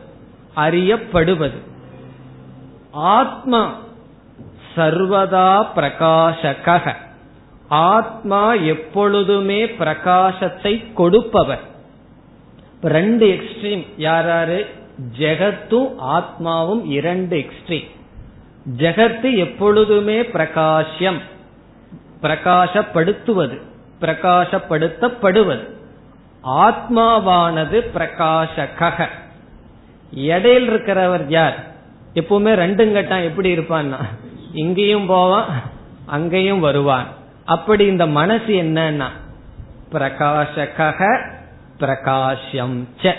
அறியப்படுவது. ஆத்மா சர்வதா பிரகாசக ஆத்மா எப்பொழுதுமே பிரகாசத்தை கொடுப்பவர். ரெண்டு எக்ஸ்ட்ரீம் யாராரு? ஜெகத்தும் ஆத்மாவும் இரண்டு எக்ஸ்ட்ரீம் ஜெகத்து எப்பொழுதுமே பிரகாசியம் பிரகாசப்படுத்துவது பிரகாசப்படுத்தப்படுவது. ஆத்மாவானது பிரகாசக இடையில் இருக்கிறவர் யார்? எப்பவுமே ரெண்டும் கட்டம் எப்படி இருப்பான்னா இங்கேயும் போவான் அங்கேயும் வருவான். அப்படி இந்த மனசு என்னன்னா பிரகாசக பிரகாசம் ச.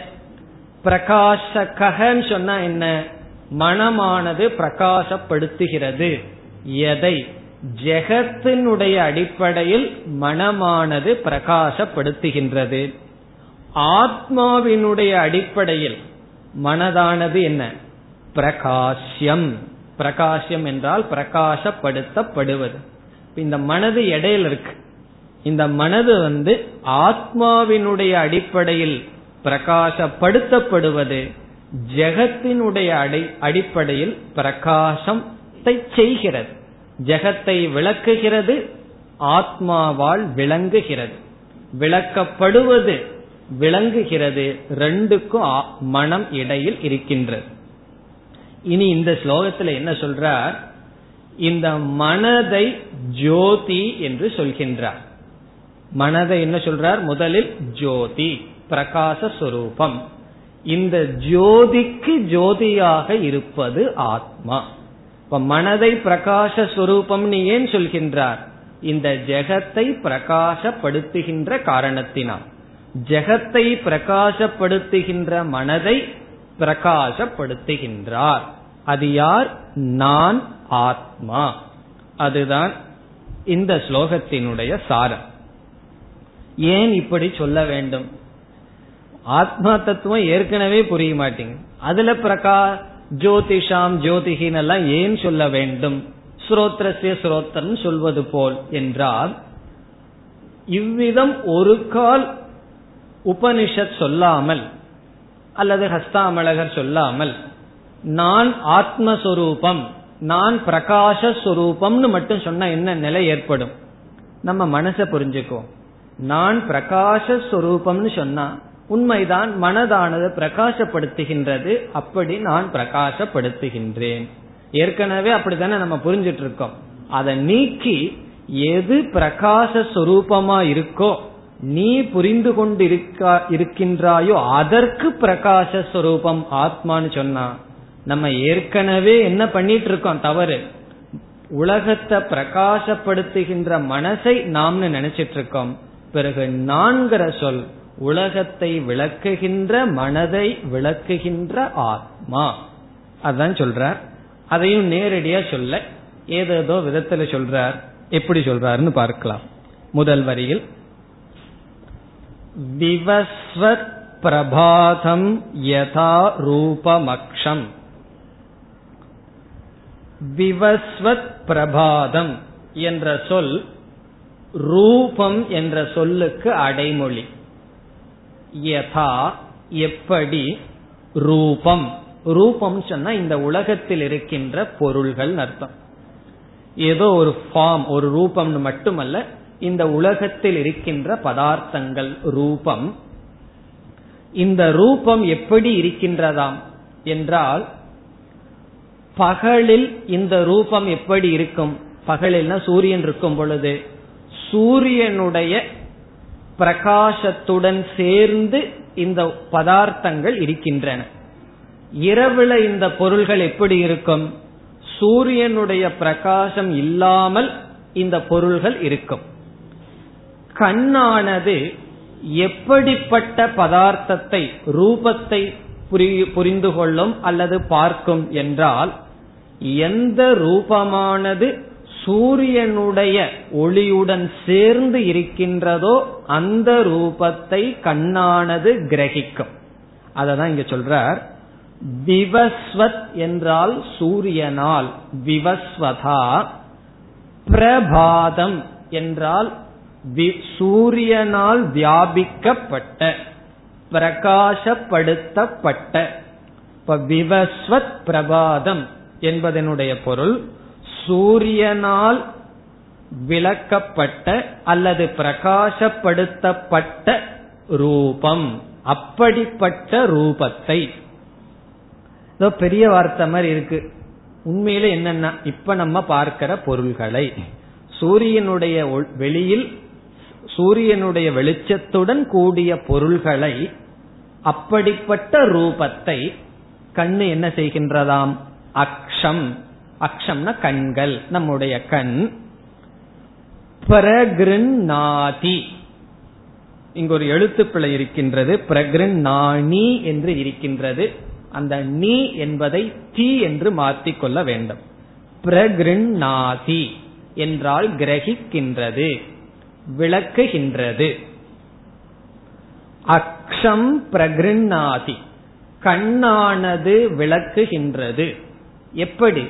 பிரகாசகன்னு சொன்னா என்ன? மனமானது பிரகாசப்படுத்துகிறது. எதை? ஜெகத்தினுடைய அடிப்படையில் மனமானது பிரகாசப்படுத்துகின்றது. ஆத்மாவினுடைய அடிப்படையில் மனதானது என்ன? பிரகாசியம் பிரகாசியம் என்றால் பிரகாசப்படுத்தப்படுவது. இந்த மனது இடையில இருக்கு. இந்த மனது வந்து ஆத்மாவினுடைய அடிப்படையில் பிரகாசப்படுத்தப்படுவது ஜெகத்தினுடைய அடிப்படையில் பிரகாசத்தை செய்கிறது. ஜெகத்தை விளக்குகிறது ஆத்மாவால் விளங்குகிறது. விளக்கப்படுவது விளங்குகிறது ரெண்டுக்கும் மனம் இடையில் இருக்கின்றது. இனி இந்த ஸ்லோகத்துல என்ன சொல்றார்? இந்த மனதை ஜோதி என்று சொல்கின்றார். மனதை என்ன சொல்றார்? முதலில் ஜோதி பிரகாச இந்த ஜோதிக்கு ஜோதியாக இருப்பது ஆத்மா. இப்ப மனதை பிரகாச ஏன் சொல்கின்றார்? இந்த ஜெகத்தை பிரகாசப்படுத்துகின்ற காரணத்தினால். ஜெகத்தை பிரகாசப்படுத்துகின்ற மனதை பிரகாசப்படுத்துகின்றார். அது யார்? நான் ஆத்மா. அதுதான் இந்த ஸ்லோகத்தினுடைய சாரம். ஏன் இப்படி சொல்ல வேண்டும்? ஆத்மா தத்துவம் ஏற்கனவே புரிய மாட்டேங்குது. அதுல பிரகா ஜோதிஷாம் ஜோதிகின் எல்லாம் ஏன் சொல்ல வேண்டும்? ஸ்ரோத்ரஸ்ய ஸ்ரோத்தன் சொல்வது போல் என்றால் இவ்விதம் ஒரு கால் உபனிஷத் சொல்லாமல் அல்லது ஹஸ்தாமலகர் சொல்லாமல் நான் ஆத்மஸ்வரூபம் நான் பிரகாசஸ்வரூபம்னு மட்டும் சொன்னா என்ன நிலை ஏற்படும்? நம்ம மனசை புரிஞ்சுக்கோ. நான் பிரகாசஸ்வரூபம்னு சொன்னா உண்மைதான் மனதானது பிரகாசப்படுத்துகின்றது அப்படி நான் பிரகாசப்படுத்துகின்றேன். ஏற்கனவே அப்படித்தானே நம்ம புரிஞ்சிட்டு இருக்கோம் அதை நீக்கி எது பிரகாச சொரூபமா இருக்கோ நீ புரிந்து கொண்டு இருக்கின்றாயோ அதற்கு பிரகாசஸ்வரூபம் ஆத்மான்னு சொன்னா நம்ம ஏற்கனவே என்ன பண்ணிட்டு இருக்கோம் தவறு. உலகத்தை பிரகாசப்படுத்துகின்ற மனசை நாம்னு நினைச்சிட்டு இருக்கோம் பிறகு நான்கிற சொல் உலகத்தை விளக்குகின்ற மனதை விளக்குகின்ற ஆத்மா. அதான் சொல்றார். அதையும் நேரடியா சொல்ல ஏதேதோ விதத்துல சொல்றார். எப்படி சொல்றாருன்னு பார்க்கலாம். முதல் வரியில் விவஸ்வத் பிரபாதம் யதா ரூபமக்ஷம் விவஸ்வத் பிரபாதம் என்ற சொல் ரூபம் என்ற சொல்லுக்கு அடைமொழி. யதா எப்படி ரூபம். ரூபம் சொன்னா இந்த உலகத்தில் இருக்கின்ற பொருள்கள் அர்த்தம். ஏதோ ஒரு ஃபார்ம் ஒரு ரூபம்னு மட்டுமல்ல இந்த உலகத்தில் இருக்கின்ற பதார்த்தங்கள் ரூபம். இந்த ரூபம் எப்படி இருக்கின்றதாம் என்றால் பகலில் இந்த ரூபம் எப்படி இருக்கும்? பகலில்னா சூரியன் இருக்கும் பொழுது. சூரியனுடைய பிரகாசத்துடன் சேர்ந்து இந்த பதார்த்தங்கள் இருக்கின்றன. இரவுல இந்த பொருள்கள் எப்படி இருக்கும்? சூரியனுடைய பிரகாசம் இல்லாமல் இந்த பொருள்கள் இருக்கும். கண்ணானது எப்படிப்பட்ட பதார்த்தத்தை ரூபத்தை புரிந்து கொள்ளும் அல்லது பார்க்கும் என்றால் எந்த ரூபமானது சூரியனுடைய ஒளியுடன் சேர்ந்து இருக்கின்றதோ அந்த ரூபத்தை கண்ணானது கிரகிக்கும். அததான் இங்க சொல்றார். விவஸ்வத் என்றால் சூரியனால் விவஸ்வதா பிரபாதம் என்றால் சூரியனால் வியாபிக்கப்பட்ட பிரகாசப்படுத்தப்பட்ட இப்ப விவஸ்வத் பிரபாதம் என்பதனுடைய பொருள் சூரியனால் விளக்கப்பட்ட அல்லது பிரகாசப்படுத்தப்பட்ட ரூபம் அப்படிப்பட்ட ரூபத்தை. பெரிய வார்த்தை மாதிரி இருக்கு. உண்மையில என்னன்னா இப்ப நம்ம பார்க்கிற பொருள்களை. சூரியனுடைய வெளியில் சூரியனுடைய வெளிச்சத்துடன் கூடிய பொருள்களை அப்படிப்பட்ட ரூபத்தை கண்ணு என்ன செய்கின்றதாம்? அக்ஷம். அக்ஷம்னா கண்கள். நம்முடைய கண். பிரகிருநாதி இங்கு ஒரு எழுத்துப்பிழை இருக்கின்றது. பிரகிருநாணி என்று இருக்கின்றது. அந்த நீ என்பதை தீ என்று மாற்றிக்கொள்ள வேண்டும். பிரகிருநாதி என்றால் கிரகிக்கின்றது. விளக்குகின்றது. அக்ஷம் பிரகிருநாதி கண்ணானது விளக்குகின்றது. எப்படி?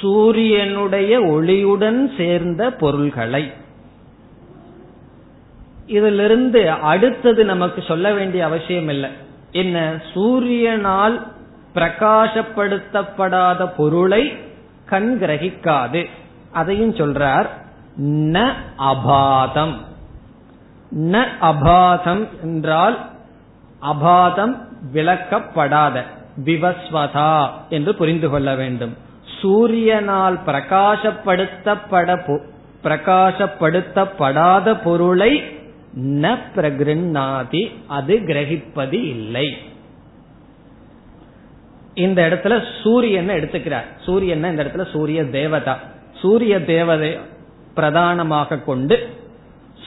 சூரியனுடைய ஒளியுடன் சேர்ந்த பொருள்களை. இதிலிருந்து அடுத்தது நமக்கு சொல்ல வேண்டிய அவசியம் இல்லை. என்ன? சூரியனால் பிரகாசப்படுத்தப்படாத பொருளை கண் கிரகிக்காது. அதையும் சொல்றார் ந அபாதம். ந அபாதம் என்றால் அபாதம் விளக்கப்படாத விவஸ்வதா என்று புரிந்து கொள்ள வேண்டும். சூரியனால் பிரகாசப்படுத்தப்பட பிரகாசப்படுத்தப்படாத பொருளை ந பிரகிருநாதி அது கிரகிப்பது இல்லை. இந்த இடத்துல சூரியன் எடுத்துக்கிறார். சூரியன் இந்த இடத்துல சூரிய தேவதா. சூரிய தேவதை பிரதானமாக கொண்டு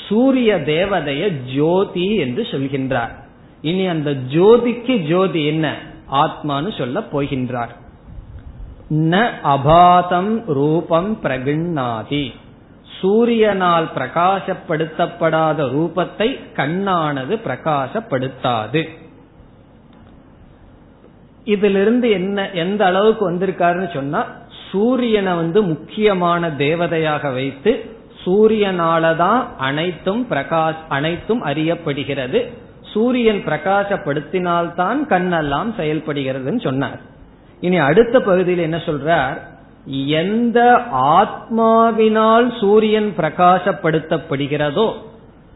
சூரிய தேவதைய ஜோதி என்று சொல்கின்றார். இனி அந்த ஜோதிக்கு ஜோதி என்ன? ஆத்மானு சொல்ல போகின்றார். ந அபாதம் ரூபம் பிரகிண்ணாதி. சூரியனால் பிரகாசப்படுத்தப்படாத ரூபத்தை கண்ணானது பிரகாசப்படுத்தாது. இதிலிருந்து என்ன எந்த அளவுக்கு வந்திருக்காருன்னு சொன்னா சூரியனை வந்து முக்கியமான தேவதையாக வைத்து சூரியனாலதான் அனைத்தும் பிரகாஷ் அனைத்தும் அறியப்படுகிறது. சூரியன் பிரகாசப்படுத்தினால்தான் கண்ணெல்லாம் செயல்படுகிறதுன்னு சொன்னார். இனி அடுத்த பகுதியில் என்ன சொல்றார்? எந்த ஆத்மாவினால் சூரியன் பிரகாசப்படுத்தப்படுகிறதோ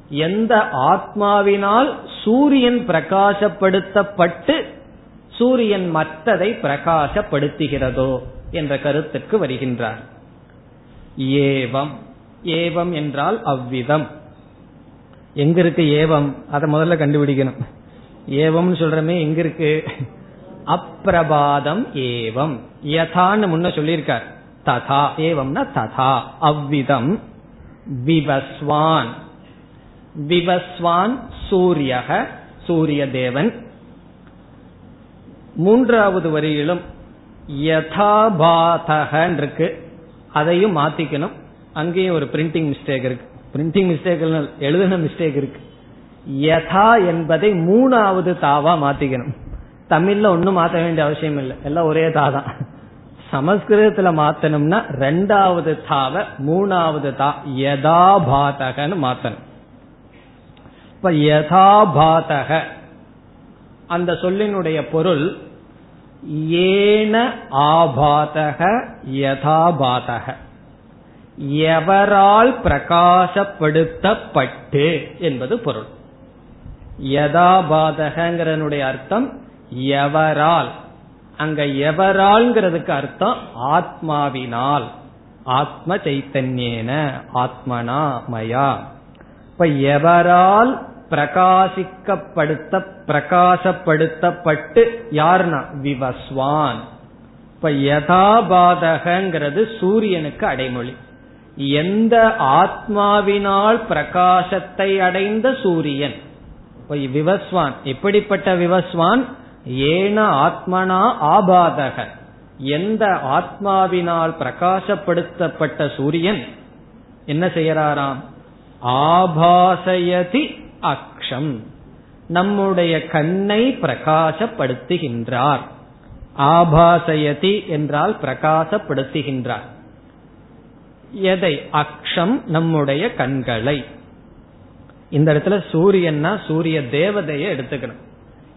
எந்த ஆத்மாவினால் சூரியன் பிரகாசப்படுத்தப்பட்டு சூரியன் மற்றதை பிரகாசப்படுத்துகிறதோ என்ற கருத்துக்கு வருகின்றார். ஏவம். ஏவம் என்றால் அவ்விதம். எங்க இருக்கு ஏவம்? அதை முதல்ல கண்டுபிடிக்கணும். ஏவம்னு சொல்றமே எங்க இருக்கு? அப்பிரபாதம் ஏவம். யதான்னு முன்ன சொல்லியிருக்கார். ததா. ஏவம்னா ததா. அவ்விதம். விவஸ்வான். விவஸ்வான் சூரியக சூரிய தேவன் மூன்றாவது வரியிலும் யதாபாதகன் இருக்கு அதையும் மாத்திக்கணும். அங்கேயும் ஒரு பிரிண்டிங் மிஸ்டேக் இருக்கு. பிரிண்டிங் மிஸ்டேக் எழுதின மிஸ்டேக் இருக்கு. யதா என்பதை மூணாவது தாவா மாத்திக்கணும். தமிழ்ல ஒன்னும் மாத்த வேண்டிய அவசியம் இல்லை. எல்லாம் ஒரே தா தான். சமஸ்கிருதத்துல மாத்தணும்னா ரெண்டாவது தாவ மூணாவது தா யதாபாதகன்னு மாத்தணும். இப்ப யதாபாதக அந்த சொல்லினுடைய பொருள் ஏன ஆபாதக யதாபாதக. எவரால் பிரகாசப்படுத்தப்பட்டு என்பது பொருள். யதாபாதகங்கிறனுடைய அர்த்தம் எவரால். அங்க எவரால்ங்கிறதுக்கு அர்த்தம் ஆத்மாவினால். ஆத்ம சைத்தன்யேன ஆத்மனா மயா. இப்ப எவரால் பிரகாசிக்கப்படுத்த பிரகாசப்படுத்தப்பட்டு யார்னா விவஸ்வான். இப்ப யதாபாதகங்கிறது சூரியனுக்கு அடைமொழி. எந்த ஆத்மாவினால் பிரகாசத்தை அடைந்த சூரியன்? விவஸ்வான். எப்படிப்பட்ட விவஸ்வான்? ஏன ஆத்மனா ஆபாதக. எந்த ஆத்மாவினால் பிரகாசப்படுத்தப்பட்ட சூரியன்? என்ன செய்யறாராம்? ஆபாசயதி அக்ஷம். நம்முடைய கண்ணை பிரகாசப்படுத்துகின்றார். ஆபாசயதி என்றால் பிரகாசப்படுத்துகின்றார். எதை? அக்ஷம் நம்முடைய கண்களை. இந்த இடத்துல சூரியன்னா சூரிய தேவதையை எடுத்துக்கணும்.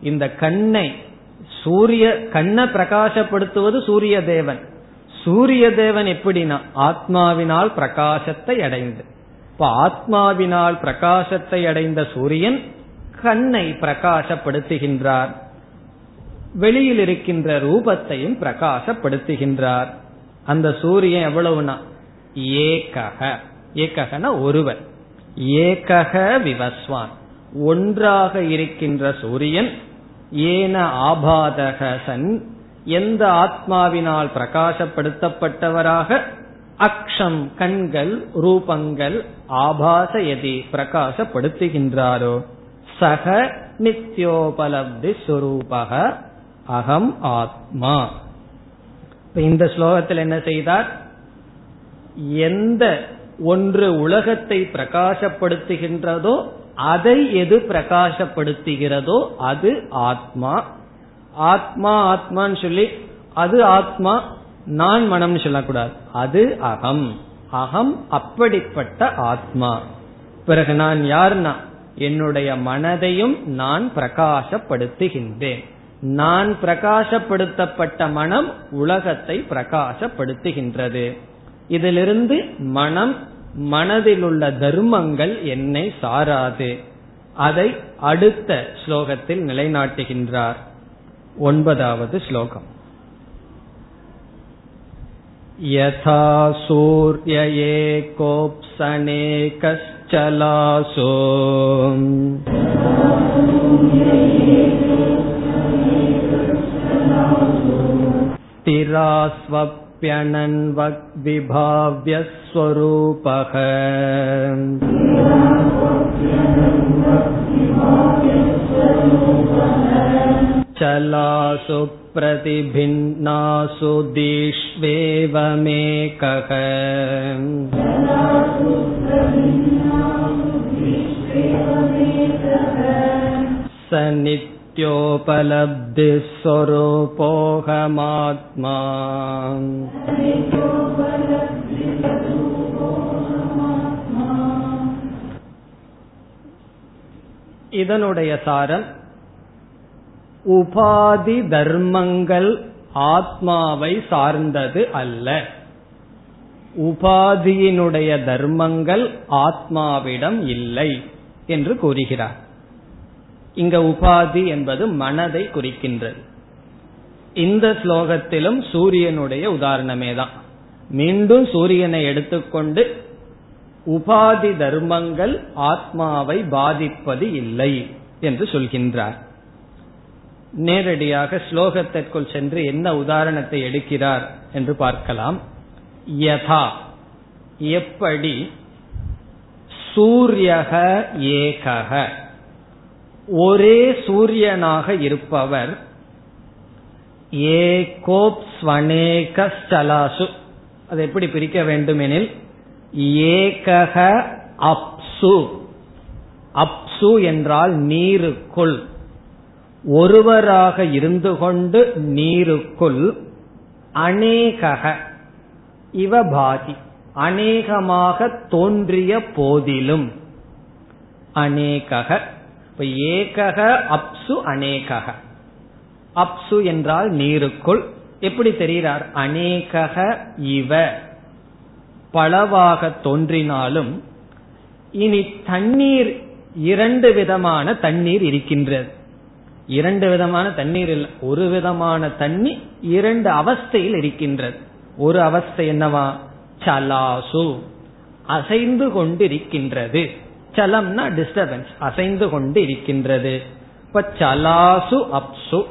இந்த கண்ணை சூரிய கண்ணை பிரகாசப்படுத்துவது சூரிய தேவன். சூரிய தேவன் எப்படின்னா ஆத்மாவினால் பிரகாசத்தை அடைந்து. இப்ப ஆத்மாவினால் பிரகாசத்தை அடைந்த சூரியன் கண்ணை பிரகாசப்படுத்துகின்றார். வெளியில் இருக்கின்ற ரூபத்தையும் பிரகாசப்படுத்துகின்றார். அந்த சூரியன் எவ்வளவுனா? ஏகக. ஏககன ஒருவர். ஏகக விவஸ்வான். ஒன்றாக இருக்கின்ற சூரியன் ஏன ஆபாதக சன். எந்த ஆத்மாவினால் பிரகாசப்படுத்தப்பட்டவராக அக்ஷம் கண்கள் ரூபங்கள் ஆபாச எதி பிரகாசப்படுத்துகின்றாரோ? சக நித்யோபலப்தி சுரூபக அகம் ஆத்மா. இந்த ஸ்லோகத்தில் என்ன செய்தார்? எந்த ஒன்று உலகத்தை பிரகாசப்படுத்துகின்றதோ அதை எது பிரகாசப்படுத்துகிறதோ அது ஆத்மா. ஆத்மா ஆத்மான்னு சொல்லி அது ஆத்மா நான் மனம்னு சொல்லக்கூடாது. அது அகம். அகம் அப்படிப்பட்ட ஆத்மா. பிறகு நான் யார்னா என்னுடைய மனதையும் நான் பிரகாசப்படுத்துகின்றேன். நான் பிரகாசப்படுத்தப்பட்ட மனம் உலகத்தை பிரகாசப்படுத்துகின்றது. இதிலிருந்து மனம் மனதில் உள்ள தர்மங்கள் என்னை சாராது. அதை அடுத்த ஸ்லோகத்தில் நிலைநாட்டுகின்றார். ஒன்பதாவது ஸ்லோகம். यथा सूर्य एकोप्सने कश्चलासो स्थिरास्वप्यनन्वग्विभाव्यस्वरूपः चलासु प्रतिभिन्नासु दिष्वेवमेकः स नित्योपलब्धिस्वरूपोऽहमात्मा இதனுடைய சாரம் உபாதி தர்மங்கள் ஆத்மாவை சார்ந்தது அல்ல. உபாதியினுடைய தர்மங்கள் ஆத்மாவிடம் இல்லை என்று கூறுகிறார். இங்க உபாதி என்பது மனதை குறிக்கின்றது. இந்த ஸ்லோகத்திலும் சூரியனுடைய உதாரணமே தான். மீண்டும் சூரியனை எடுத்துக்கொண்டு உபாதி தர்மங்கள் ஆத்மாவை பாதிப்பது இல்லை என்று சொல்கின்றார். நேரடியாக ஸ்லோகத்திற்குள் சென்று என்ன உதாரணத்தை எடுக்கிறார் என்று பார்க்கலாம். யதா. எப்படி? சூரியக ஏகக. ஒரே சூரியனாக இருப்பவர் ஏகோப்ஸ்வனேகலாசு அது எப்படி பிரிக்க வேண்டுமெனில் ஏகக அப்சு. அப்சு என்றால் நீருக்குள். ஒருவராக இருந்து கொண்டு நீருக்குள் அநேகக இவ பாதி அநேகமாக தோன்றிய போதிலும் அநேகக இப்ப ஏகக அப்சு அநேகக. அப்சு என்றால் நீருக்குள். எப்படி தெரிகிறார்? அநேகக இவ. பலவாக தோன்றினாலும் இனி தண்ணீர் இரண்டு விதமான தண்ணீர் இருக்கின்றது. இரண்டு விதமான தண்ணீர் இல்லை. ஒரு விதமான தண்ணி இரண்டு அவஸ்தையில் இருக்கின்றது. ஒரு அவஸ்தை என்னவா? சலாசு. அசைந்து கொண்டிருக்கின்றது. சலம்னா டிஸ்டர்பன்ஸ் அசைந்து கொண்டு இருக்கின்றது இப்ப சலாசு அப்சு.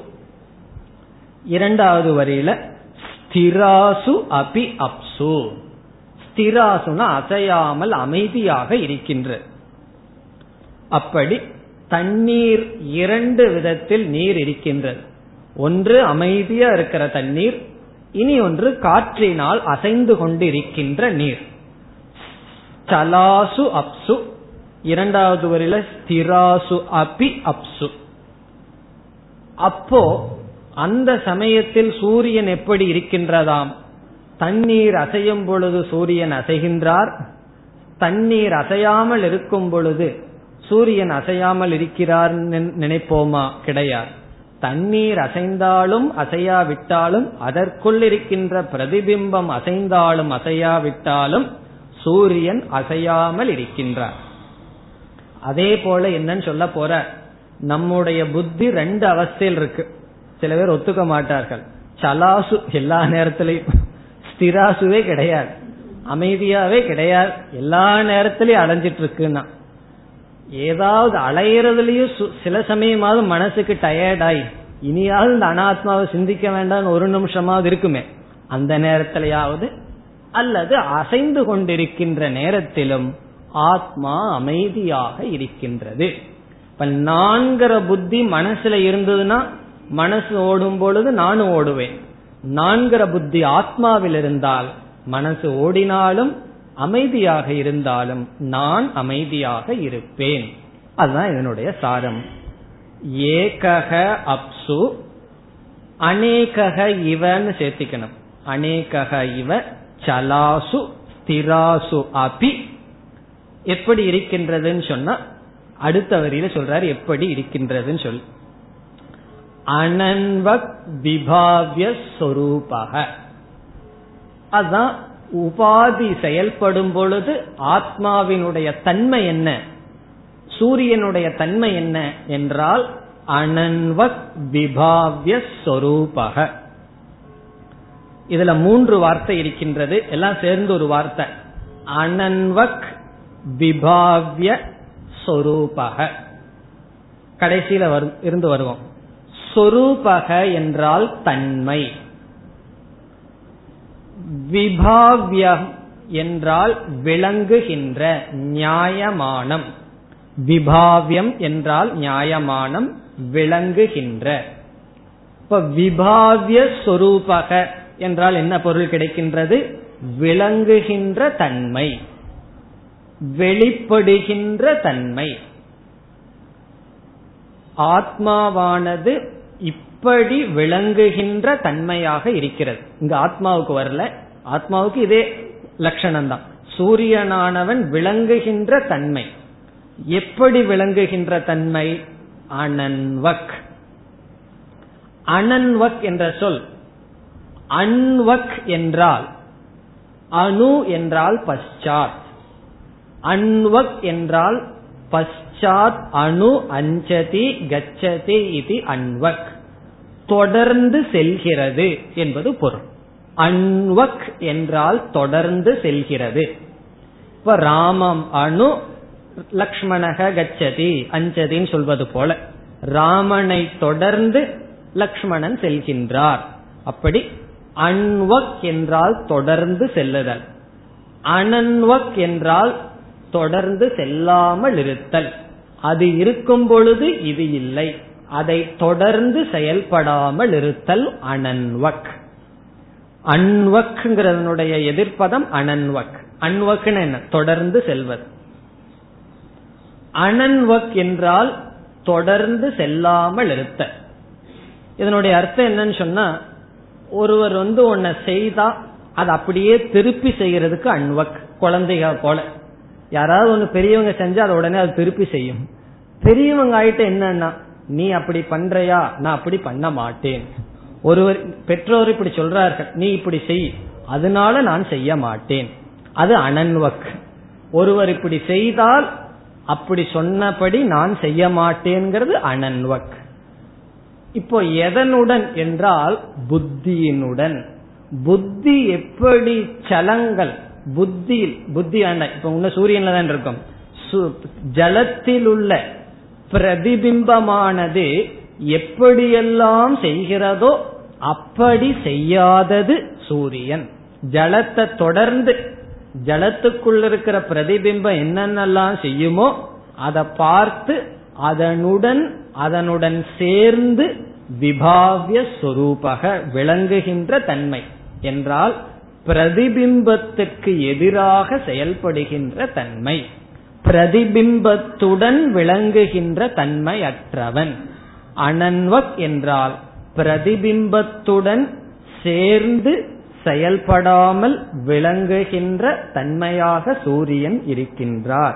இரண்டாவது வரியில ஸ்திராசு அபி அப்சு. ஸ்திராசுனா அசையாமல் அமைதியாக இருக்கின்றது. அப்படி தண்ணீர் இரண்டு விதத்தில் நீர் இருக்கின்றது. ஒன்று அமைதியா இருக்கிற தண்ணீர் இனி ஒன்று காற்றினால் அசைந்து கொண்டு இருக்கின்ற நீர். சலாசு அப்சு. இரண்டாவது வரையில ஸ்திராசு அபி அப்சு. அப்போ அந்த சமயத்தில் சூரியன் எப்படி இருக்கின்றதாம்? தண்ணீர் அசையும் பொழுது சூரியன் அசைகின்றார். தண்ணீர் அசையாமல் இருக்கும் பொழுது சூரியன் அசையாமல் இருக்கிறார் நினைப்போமா? கிடையாது. தண்ணீர் அசைந்தாலும் அசையாவிட்டாலும் அதற்குள் இருக்கின்ற பிரதிபிம்பம் அசைந்தாலும் அசையாவிட்டாலும் சூரியன் அசையாமல் இருக்கின்றார். அதே போல என்னன்னு சொல்ல போற நம்முடைய புத்தி ரெண்டு அவஸ்தையில் இருக்கு. சில பேர் ஒத்துக்க மாட்டார்கள். சலாசு எல்லா நேரத்திலையும். ஸ்திராசுவே கிடையாது. அமைதியாவே கிடையாது. எல்லா நேரத்திலையும் அலைஞ்சிட்டு இருக்குன்னா. ஏதாவது அலையிறதுலயும் சில சமயமாவது மனசுக்கு டயர்டாய் இனியாவது இந்த அனாத்மாவை சிந்திக்க வேண்டாம் ஒரு நிமிஷமாவது இருக்குமே அந்த நேரத்திலேயாவது அல்லது அசைந்து கொண்டிருக்கின்ற நேரத்திலும் ஆத்மா அமைதியாக இருக்கின்றது. இப்ப நான்கிற புத்தி மனசுல இருந்ததுன்னா மனசு ஓடும் பொழுது நானும் ஓடுவேன். நான்கிற புத்தி ஆத்மாவில் இருந்தால் மனசு ஓடினாலும் அமைதியாக இருந்தாலும் நான் அமைதியாக இருப்பேன். அதுதான் இதனுடைய சாரம். ஏகக அப்சு அநேகக இவன்னு சேர்த்திக்கணும். அநேகக இவ சலாசு ஸ்திராசு அபி. எப்படி இருக்கின்றதுன்னு சொன்னா அடுத்த வரியில சொல்றாரு எப்படி இருக்கின்றதுன்னு சொல்லி அனன்வக் விபாவிய சொரூபக அதுதான் உபாதி செயல்படும் பொழுது ஆத்மாவினுடைய தன்மை என்ன? சூரியனுடைய தன்மை என்ன என்றால் அனன்வக் விபாவிய சொரூபக. இதுல மூன்று வார்த்தை இருக்கின்றது. எல்லாம் சேர்ந்து ஒரு வார்த்தை. அனன்வக் விபாவிய சொரூபக. கடைசியில இருந்து வருவோம். சொரூபக என்றால் தன்மை. விபாவியம் என்றால் விளங்குகின்ற நியாயமானம். விபாவியம் என்றால் நியாயமானம் விளங்குகின்ற. இப்ப விபாவிய சொரூபக என்றால் என்ன பொருள் கிடைக்கின்றது? விளங்குகின்ற தன்மை. வெளிப்படுகின்ற தன்மை. ஆத்மாவானது அப்படி விளங்குகின்ற தன்மையாக இருக்கிறது. இங்க ஆத்மாவுக்கு வரல. ஆத்மாவுக்கு இதே லட்சணம் தான் சூரியனானவன் விளங்குகின்ற தன்மை. எப்படி விளங்குகின்ற தன்மை? அனன்வக். அனன்வக் என்ற சொல். அன்வக் என்றால் அணு என்றால் பశ్చాத் அன்வக் என்றால் பశ్చాத் அணு அஞ்சதி கச்சதி இது அன்வக். தொடர்ந்து செல்கிறது என்பது பொருள். அன்வக் என்றால் தொடர்ந்து செல்கிறது. இப்ப ராமம் அணு லக்ஷ்மணக கச்சதி அஞ்சதின்னு சொல்வது போல ராமனை தொடர்ந்து லக்ஷ்மணன் செல்கின்றார். அப்படி அன்வக் என்றால் தொடர்ந்து செல்லுதல். அனன்வக் என்றால் தொடர்ந்து செல்லாமல் இருத்தல். அது இருக்கும் பொழுது இது இல்லை. அதை தொடர்ந்து செயல்படாமல் இருத்தல் அனன்வக். அன்வக்ங்கிறதனுடைய எதிர்ப்பதம் அனன்வக். அன்வக்னு என்ன? தொடர்ந்து செல்வது. அனன்வக் என்றால் தொடர்ந்து செல்லாமல் இருத்த இதனுடைய அர்த்தம் என்னன்னு சொன்னா ஒருவர் வந்து உன்னை செய்தா அது அப்படியே திருப்பி செய்யறதுக்கு அன்வக். குழந்தைக போல. யாராவது ஒண்ணு பெரியவங்க செஞ்சா அதை உடனே அது திருப்பி செய்யும். பெரியவங்க ஆயிட்டு என்னன்னா நீ அப்படி பண்றையா? நான் அப்படி பண்ண மாட்டேன். ஒருவர் பெற்றோர் இப்படி சொல்றார்கள். நீ இப்படி செய். அதனால நான் செய்ய மாட்டேன். அது அனன்வக். ஒருவர் இப்படி செய்தால் அப்படி சொன்னபடி நான் செய்ய மாட்டேங்கிறது அனன்வக். இப்போ எதனுடன் என்றால் புத்தியினுடன். புத்தி எப்படி சலங்கள்? புத்தி புத்தி ஆண்ட இப்ப உன்ன சூரியன்ல தான் இருக்கும் ஜலத்தில் உள்ள பிரதிபிம்பமானது எப்படியெல்லாம் செய்கிறதோ அப்படி செய்யாதது சூரியன். ஜலத்தை தொடர்ந்து ஜலத்துக்குள்ள இருக்கிற பிரதிபிம்பம் என்னென்னலாம் செய்யுமோ அதை பார்த்து அதனுடன் அதனுடன் சேர்ந்து விபாவிய சொரூபக விளங்குகின்ற தன்மை என்றால் பிரதிபிம்பத்துக்கு எதிராக செயல்படுகின்ற தன்மை. பிரதிபிம்பத்துடன் விளங்குகின்ற தன்மை அற்றவன் அனன்வக் என்றால் பிரதிபிம்பத்துடன் சேர்ந்து செயல்படாமல் விளங்குகின்ற தன்மையாக சூரியன் இருக்கின்றார்.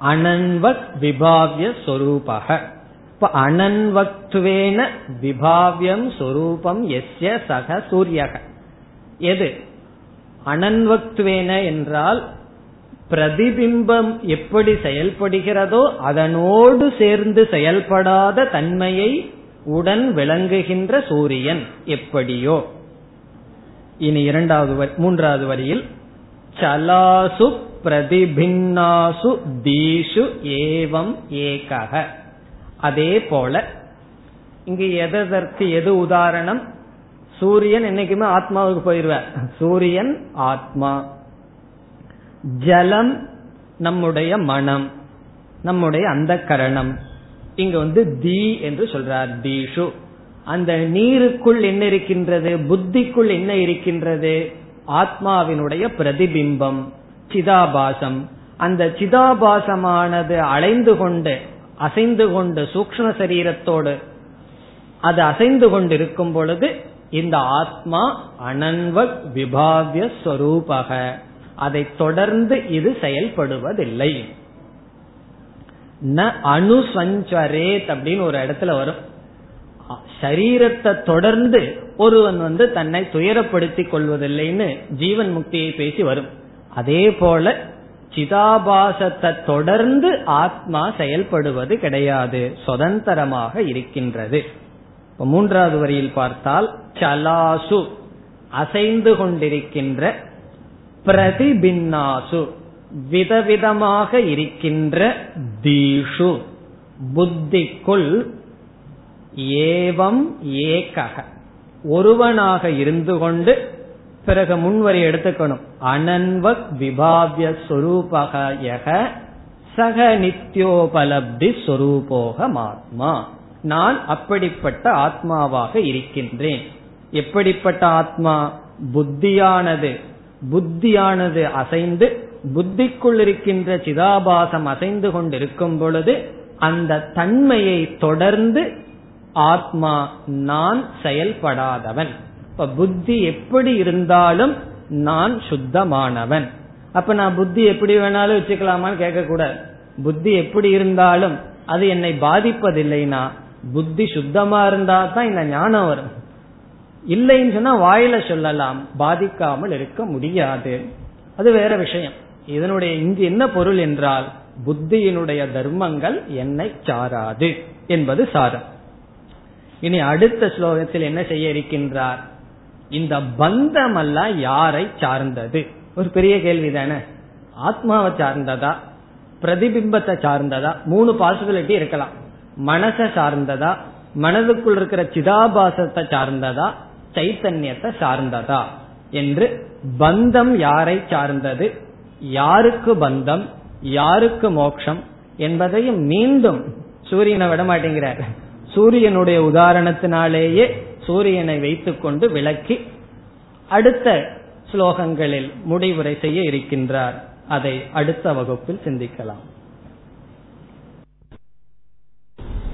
அனன்வக் விபாவிய சொரூபக. இப்ப அனன்வக்துவேன விபாவியம் சொரூபம் எஸ்ய சக சூரியக. எது? அனன்வக்துவேன என்றால் பிரதிபிம்பம் எப்படி செயல்படுகிறதோ அதனோடு சேர்ந்து செயல்படாத தன்மையை உடன் விளங்குகின்ற சூரியன் எப்படியோ. இனி இரண்டாவது மூன்றாவது வரியில் சலாசு பிரதிபின்னாசு தீஷு ஏவம் ஏகக அதே போல இங்கு எதற்கு எது உதாரணம்? சூரியன் என்னைக்குமே ஆத்மாவுக்கு போயிருவார் சூரியன் ஆத்மா. ஜலம் நம்முடைய மனம் நம்முடைய அந்த கரணம். இங்க வந்து தி என்று சொல்றார் தீஷு. அந்த நீருக்குள் என்ன இருக்கின்றது புத்திக்குள் என்ன இருக்கின்றது? ஆத்மாவினுடைய பிரதிபிம்பம் சிதாபாசம். அந்த சிதாபாசமானது அலைந்து கொண்டு அசைந்து கொண்டு சூக்ம சரீரத்தோடு அது அசைந்து கொண்டிருக்கும் பொழுது இந்த ஆத்மா அனன்வ விபாவிய ஸ்வரூபக. அதை தொடர்ந்து இது செயல்படுவதில்லை. ந அணுசஞ்சரேத் அப்படின்னு ஒரு இடத்துல வரும். சரீரத்தை தொடர்ந்து ஒருவன் வந்து தன்னை துயரப்படுத்தி கொள்வதில்லைன்னு ஜீவன் முக்தியை பேசி வரும். அதே போல சிதாபாசத்தை தொடர்ந்து ஆத்மா செயல்படுவது கிடையாது. சுதந்திரமாக இருக்கின்றது. மூன்றாவது வரியில் பார்த்தால் சலாசு அசைந்து கொண்டிருக்கின்ற பிரதிபின்னாசு. விதவிதமாக இருக்கின்ற தீஷு. புத்திக்குள் ஏவம் ஏகக. ஒருவனாக இருந்து கொண்டு பிறகு முன்வரி எடுத்துக்கணும். அனன்வக் விபாவிய சொரூபக யக சக நித்யோபலப்தி சொரூபோகமாத்மா நான் அப்படிப்பட்ட ஆத்மாவாக இருக்கின்றேன். எப்படிப்பட்ட ஆத்மா? புத்தியானது. புத்தியானது அசைந்து புத்திக்குள் இருக்கின்ற சிதாபாசம் அசைந்து கொண்டிருக்கும் பொழுது அந்த தன்மையை தொடர்ந்து ஆத்மா நான் செயல்படாதவன். இப்ப புத்தி எப்படி இருந்தாலும் நான் சுத்தமானவன். அப்ப நான் புத்தி எப்படி வேணாலும் வச்சுக்கலாமான்னு கேட்கக்கூடாது. புத்தி எப்படி இருந்தாலும் அது என்னை பாதிப்பதில்லைனா புத்தி சுத்தமா இருந்தா தான் இந்த ஞானம் வரும். இல்லைன்னு சொன்னா வாயில சொல்லலாம். பாதிக்காமல் இருக்க முடியாது. அது வேற விஷயம். இதனுடைய இங்கு என்ன பொருள் என்றால் புத்தியினுடைய தர்மங்கள் என்னை சாராது என்பது சாரம். இனி அடுத்த ஸ்லோகத்தில் என்ன செய்ய இருக்கின்றார்? இந்த பந்தம் அல்ல யாரை சார்ந்தது? ஒரு பெரிய கேள்வி தானே. ஆத்மாவை சார்ந்ததா? பிரதிபிம்பத்தை சார்ந்ததா? மூணு பாசிபிலிட்டி இருக்கலாம். மனசை சார்ந்ததா? மனதுக்குள் இருக்கிற சிதாபாசத்தை சார்ந்ததா? சைத்தன்யத்தை சார்ந்ததா என்று பந்தம் யாரை சார்ந்தது? யாருக்கு பந்தம்? யாருக்கு மோட்சம்? என்பதையும் மீண்டும் சூரியனை விட மாட்டேங்கிறார். சூரியனுடைய உதாரணத்தினாலேயே சூரியனை வைத்துக்கொண்டு விளக்கி அடுத்த ஸ்லோகங்களில் முடிவுரை செய்ய இருக்கின்றார். அதை அடுத்த வகுப்பில் சிந்திக்கலாம்.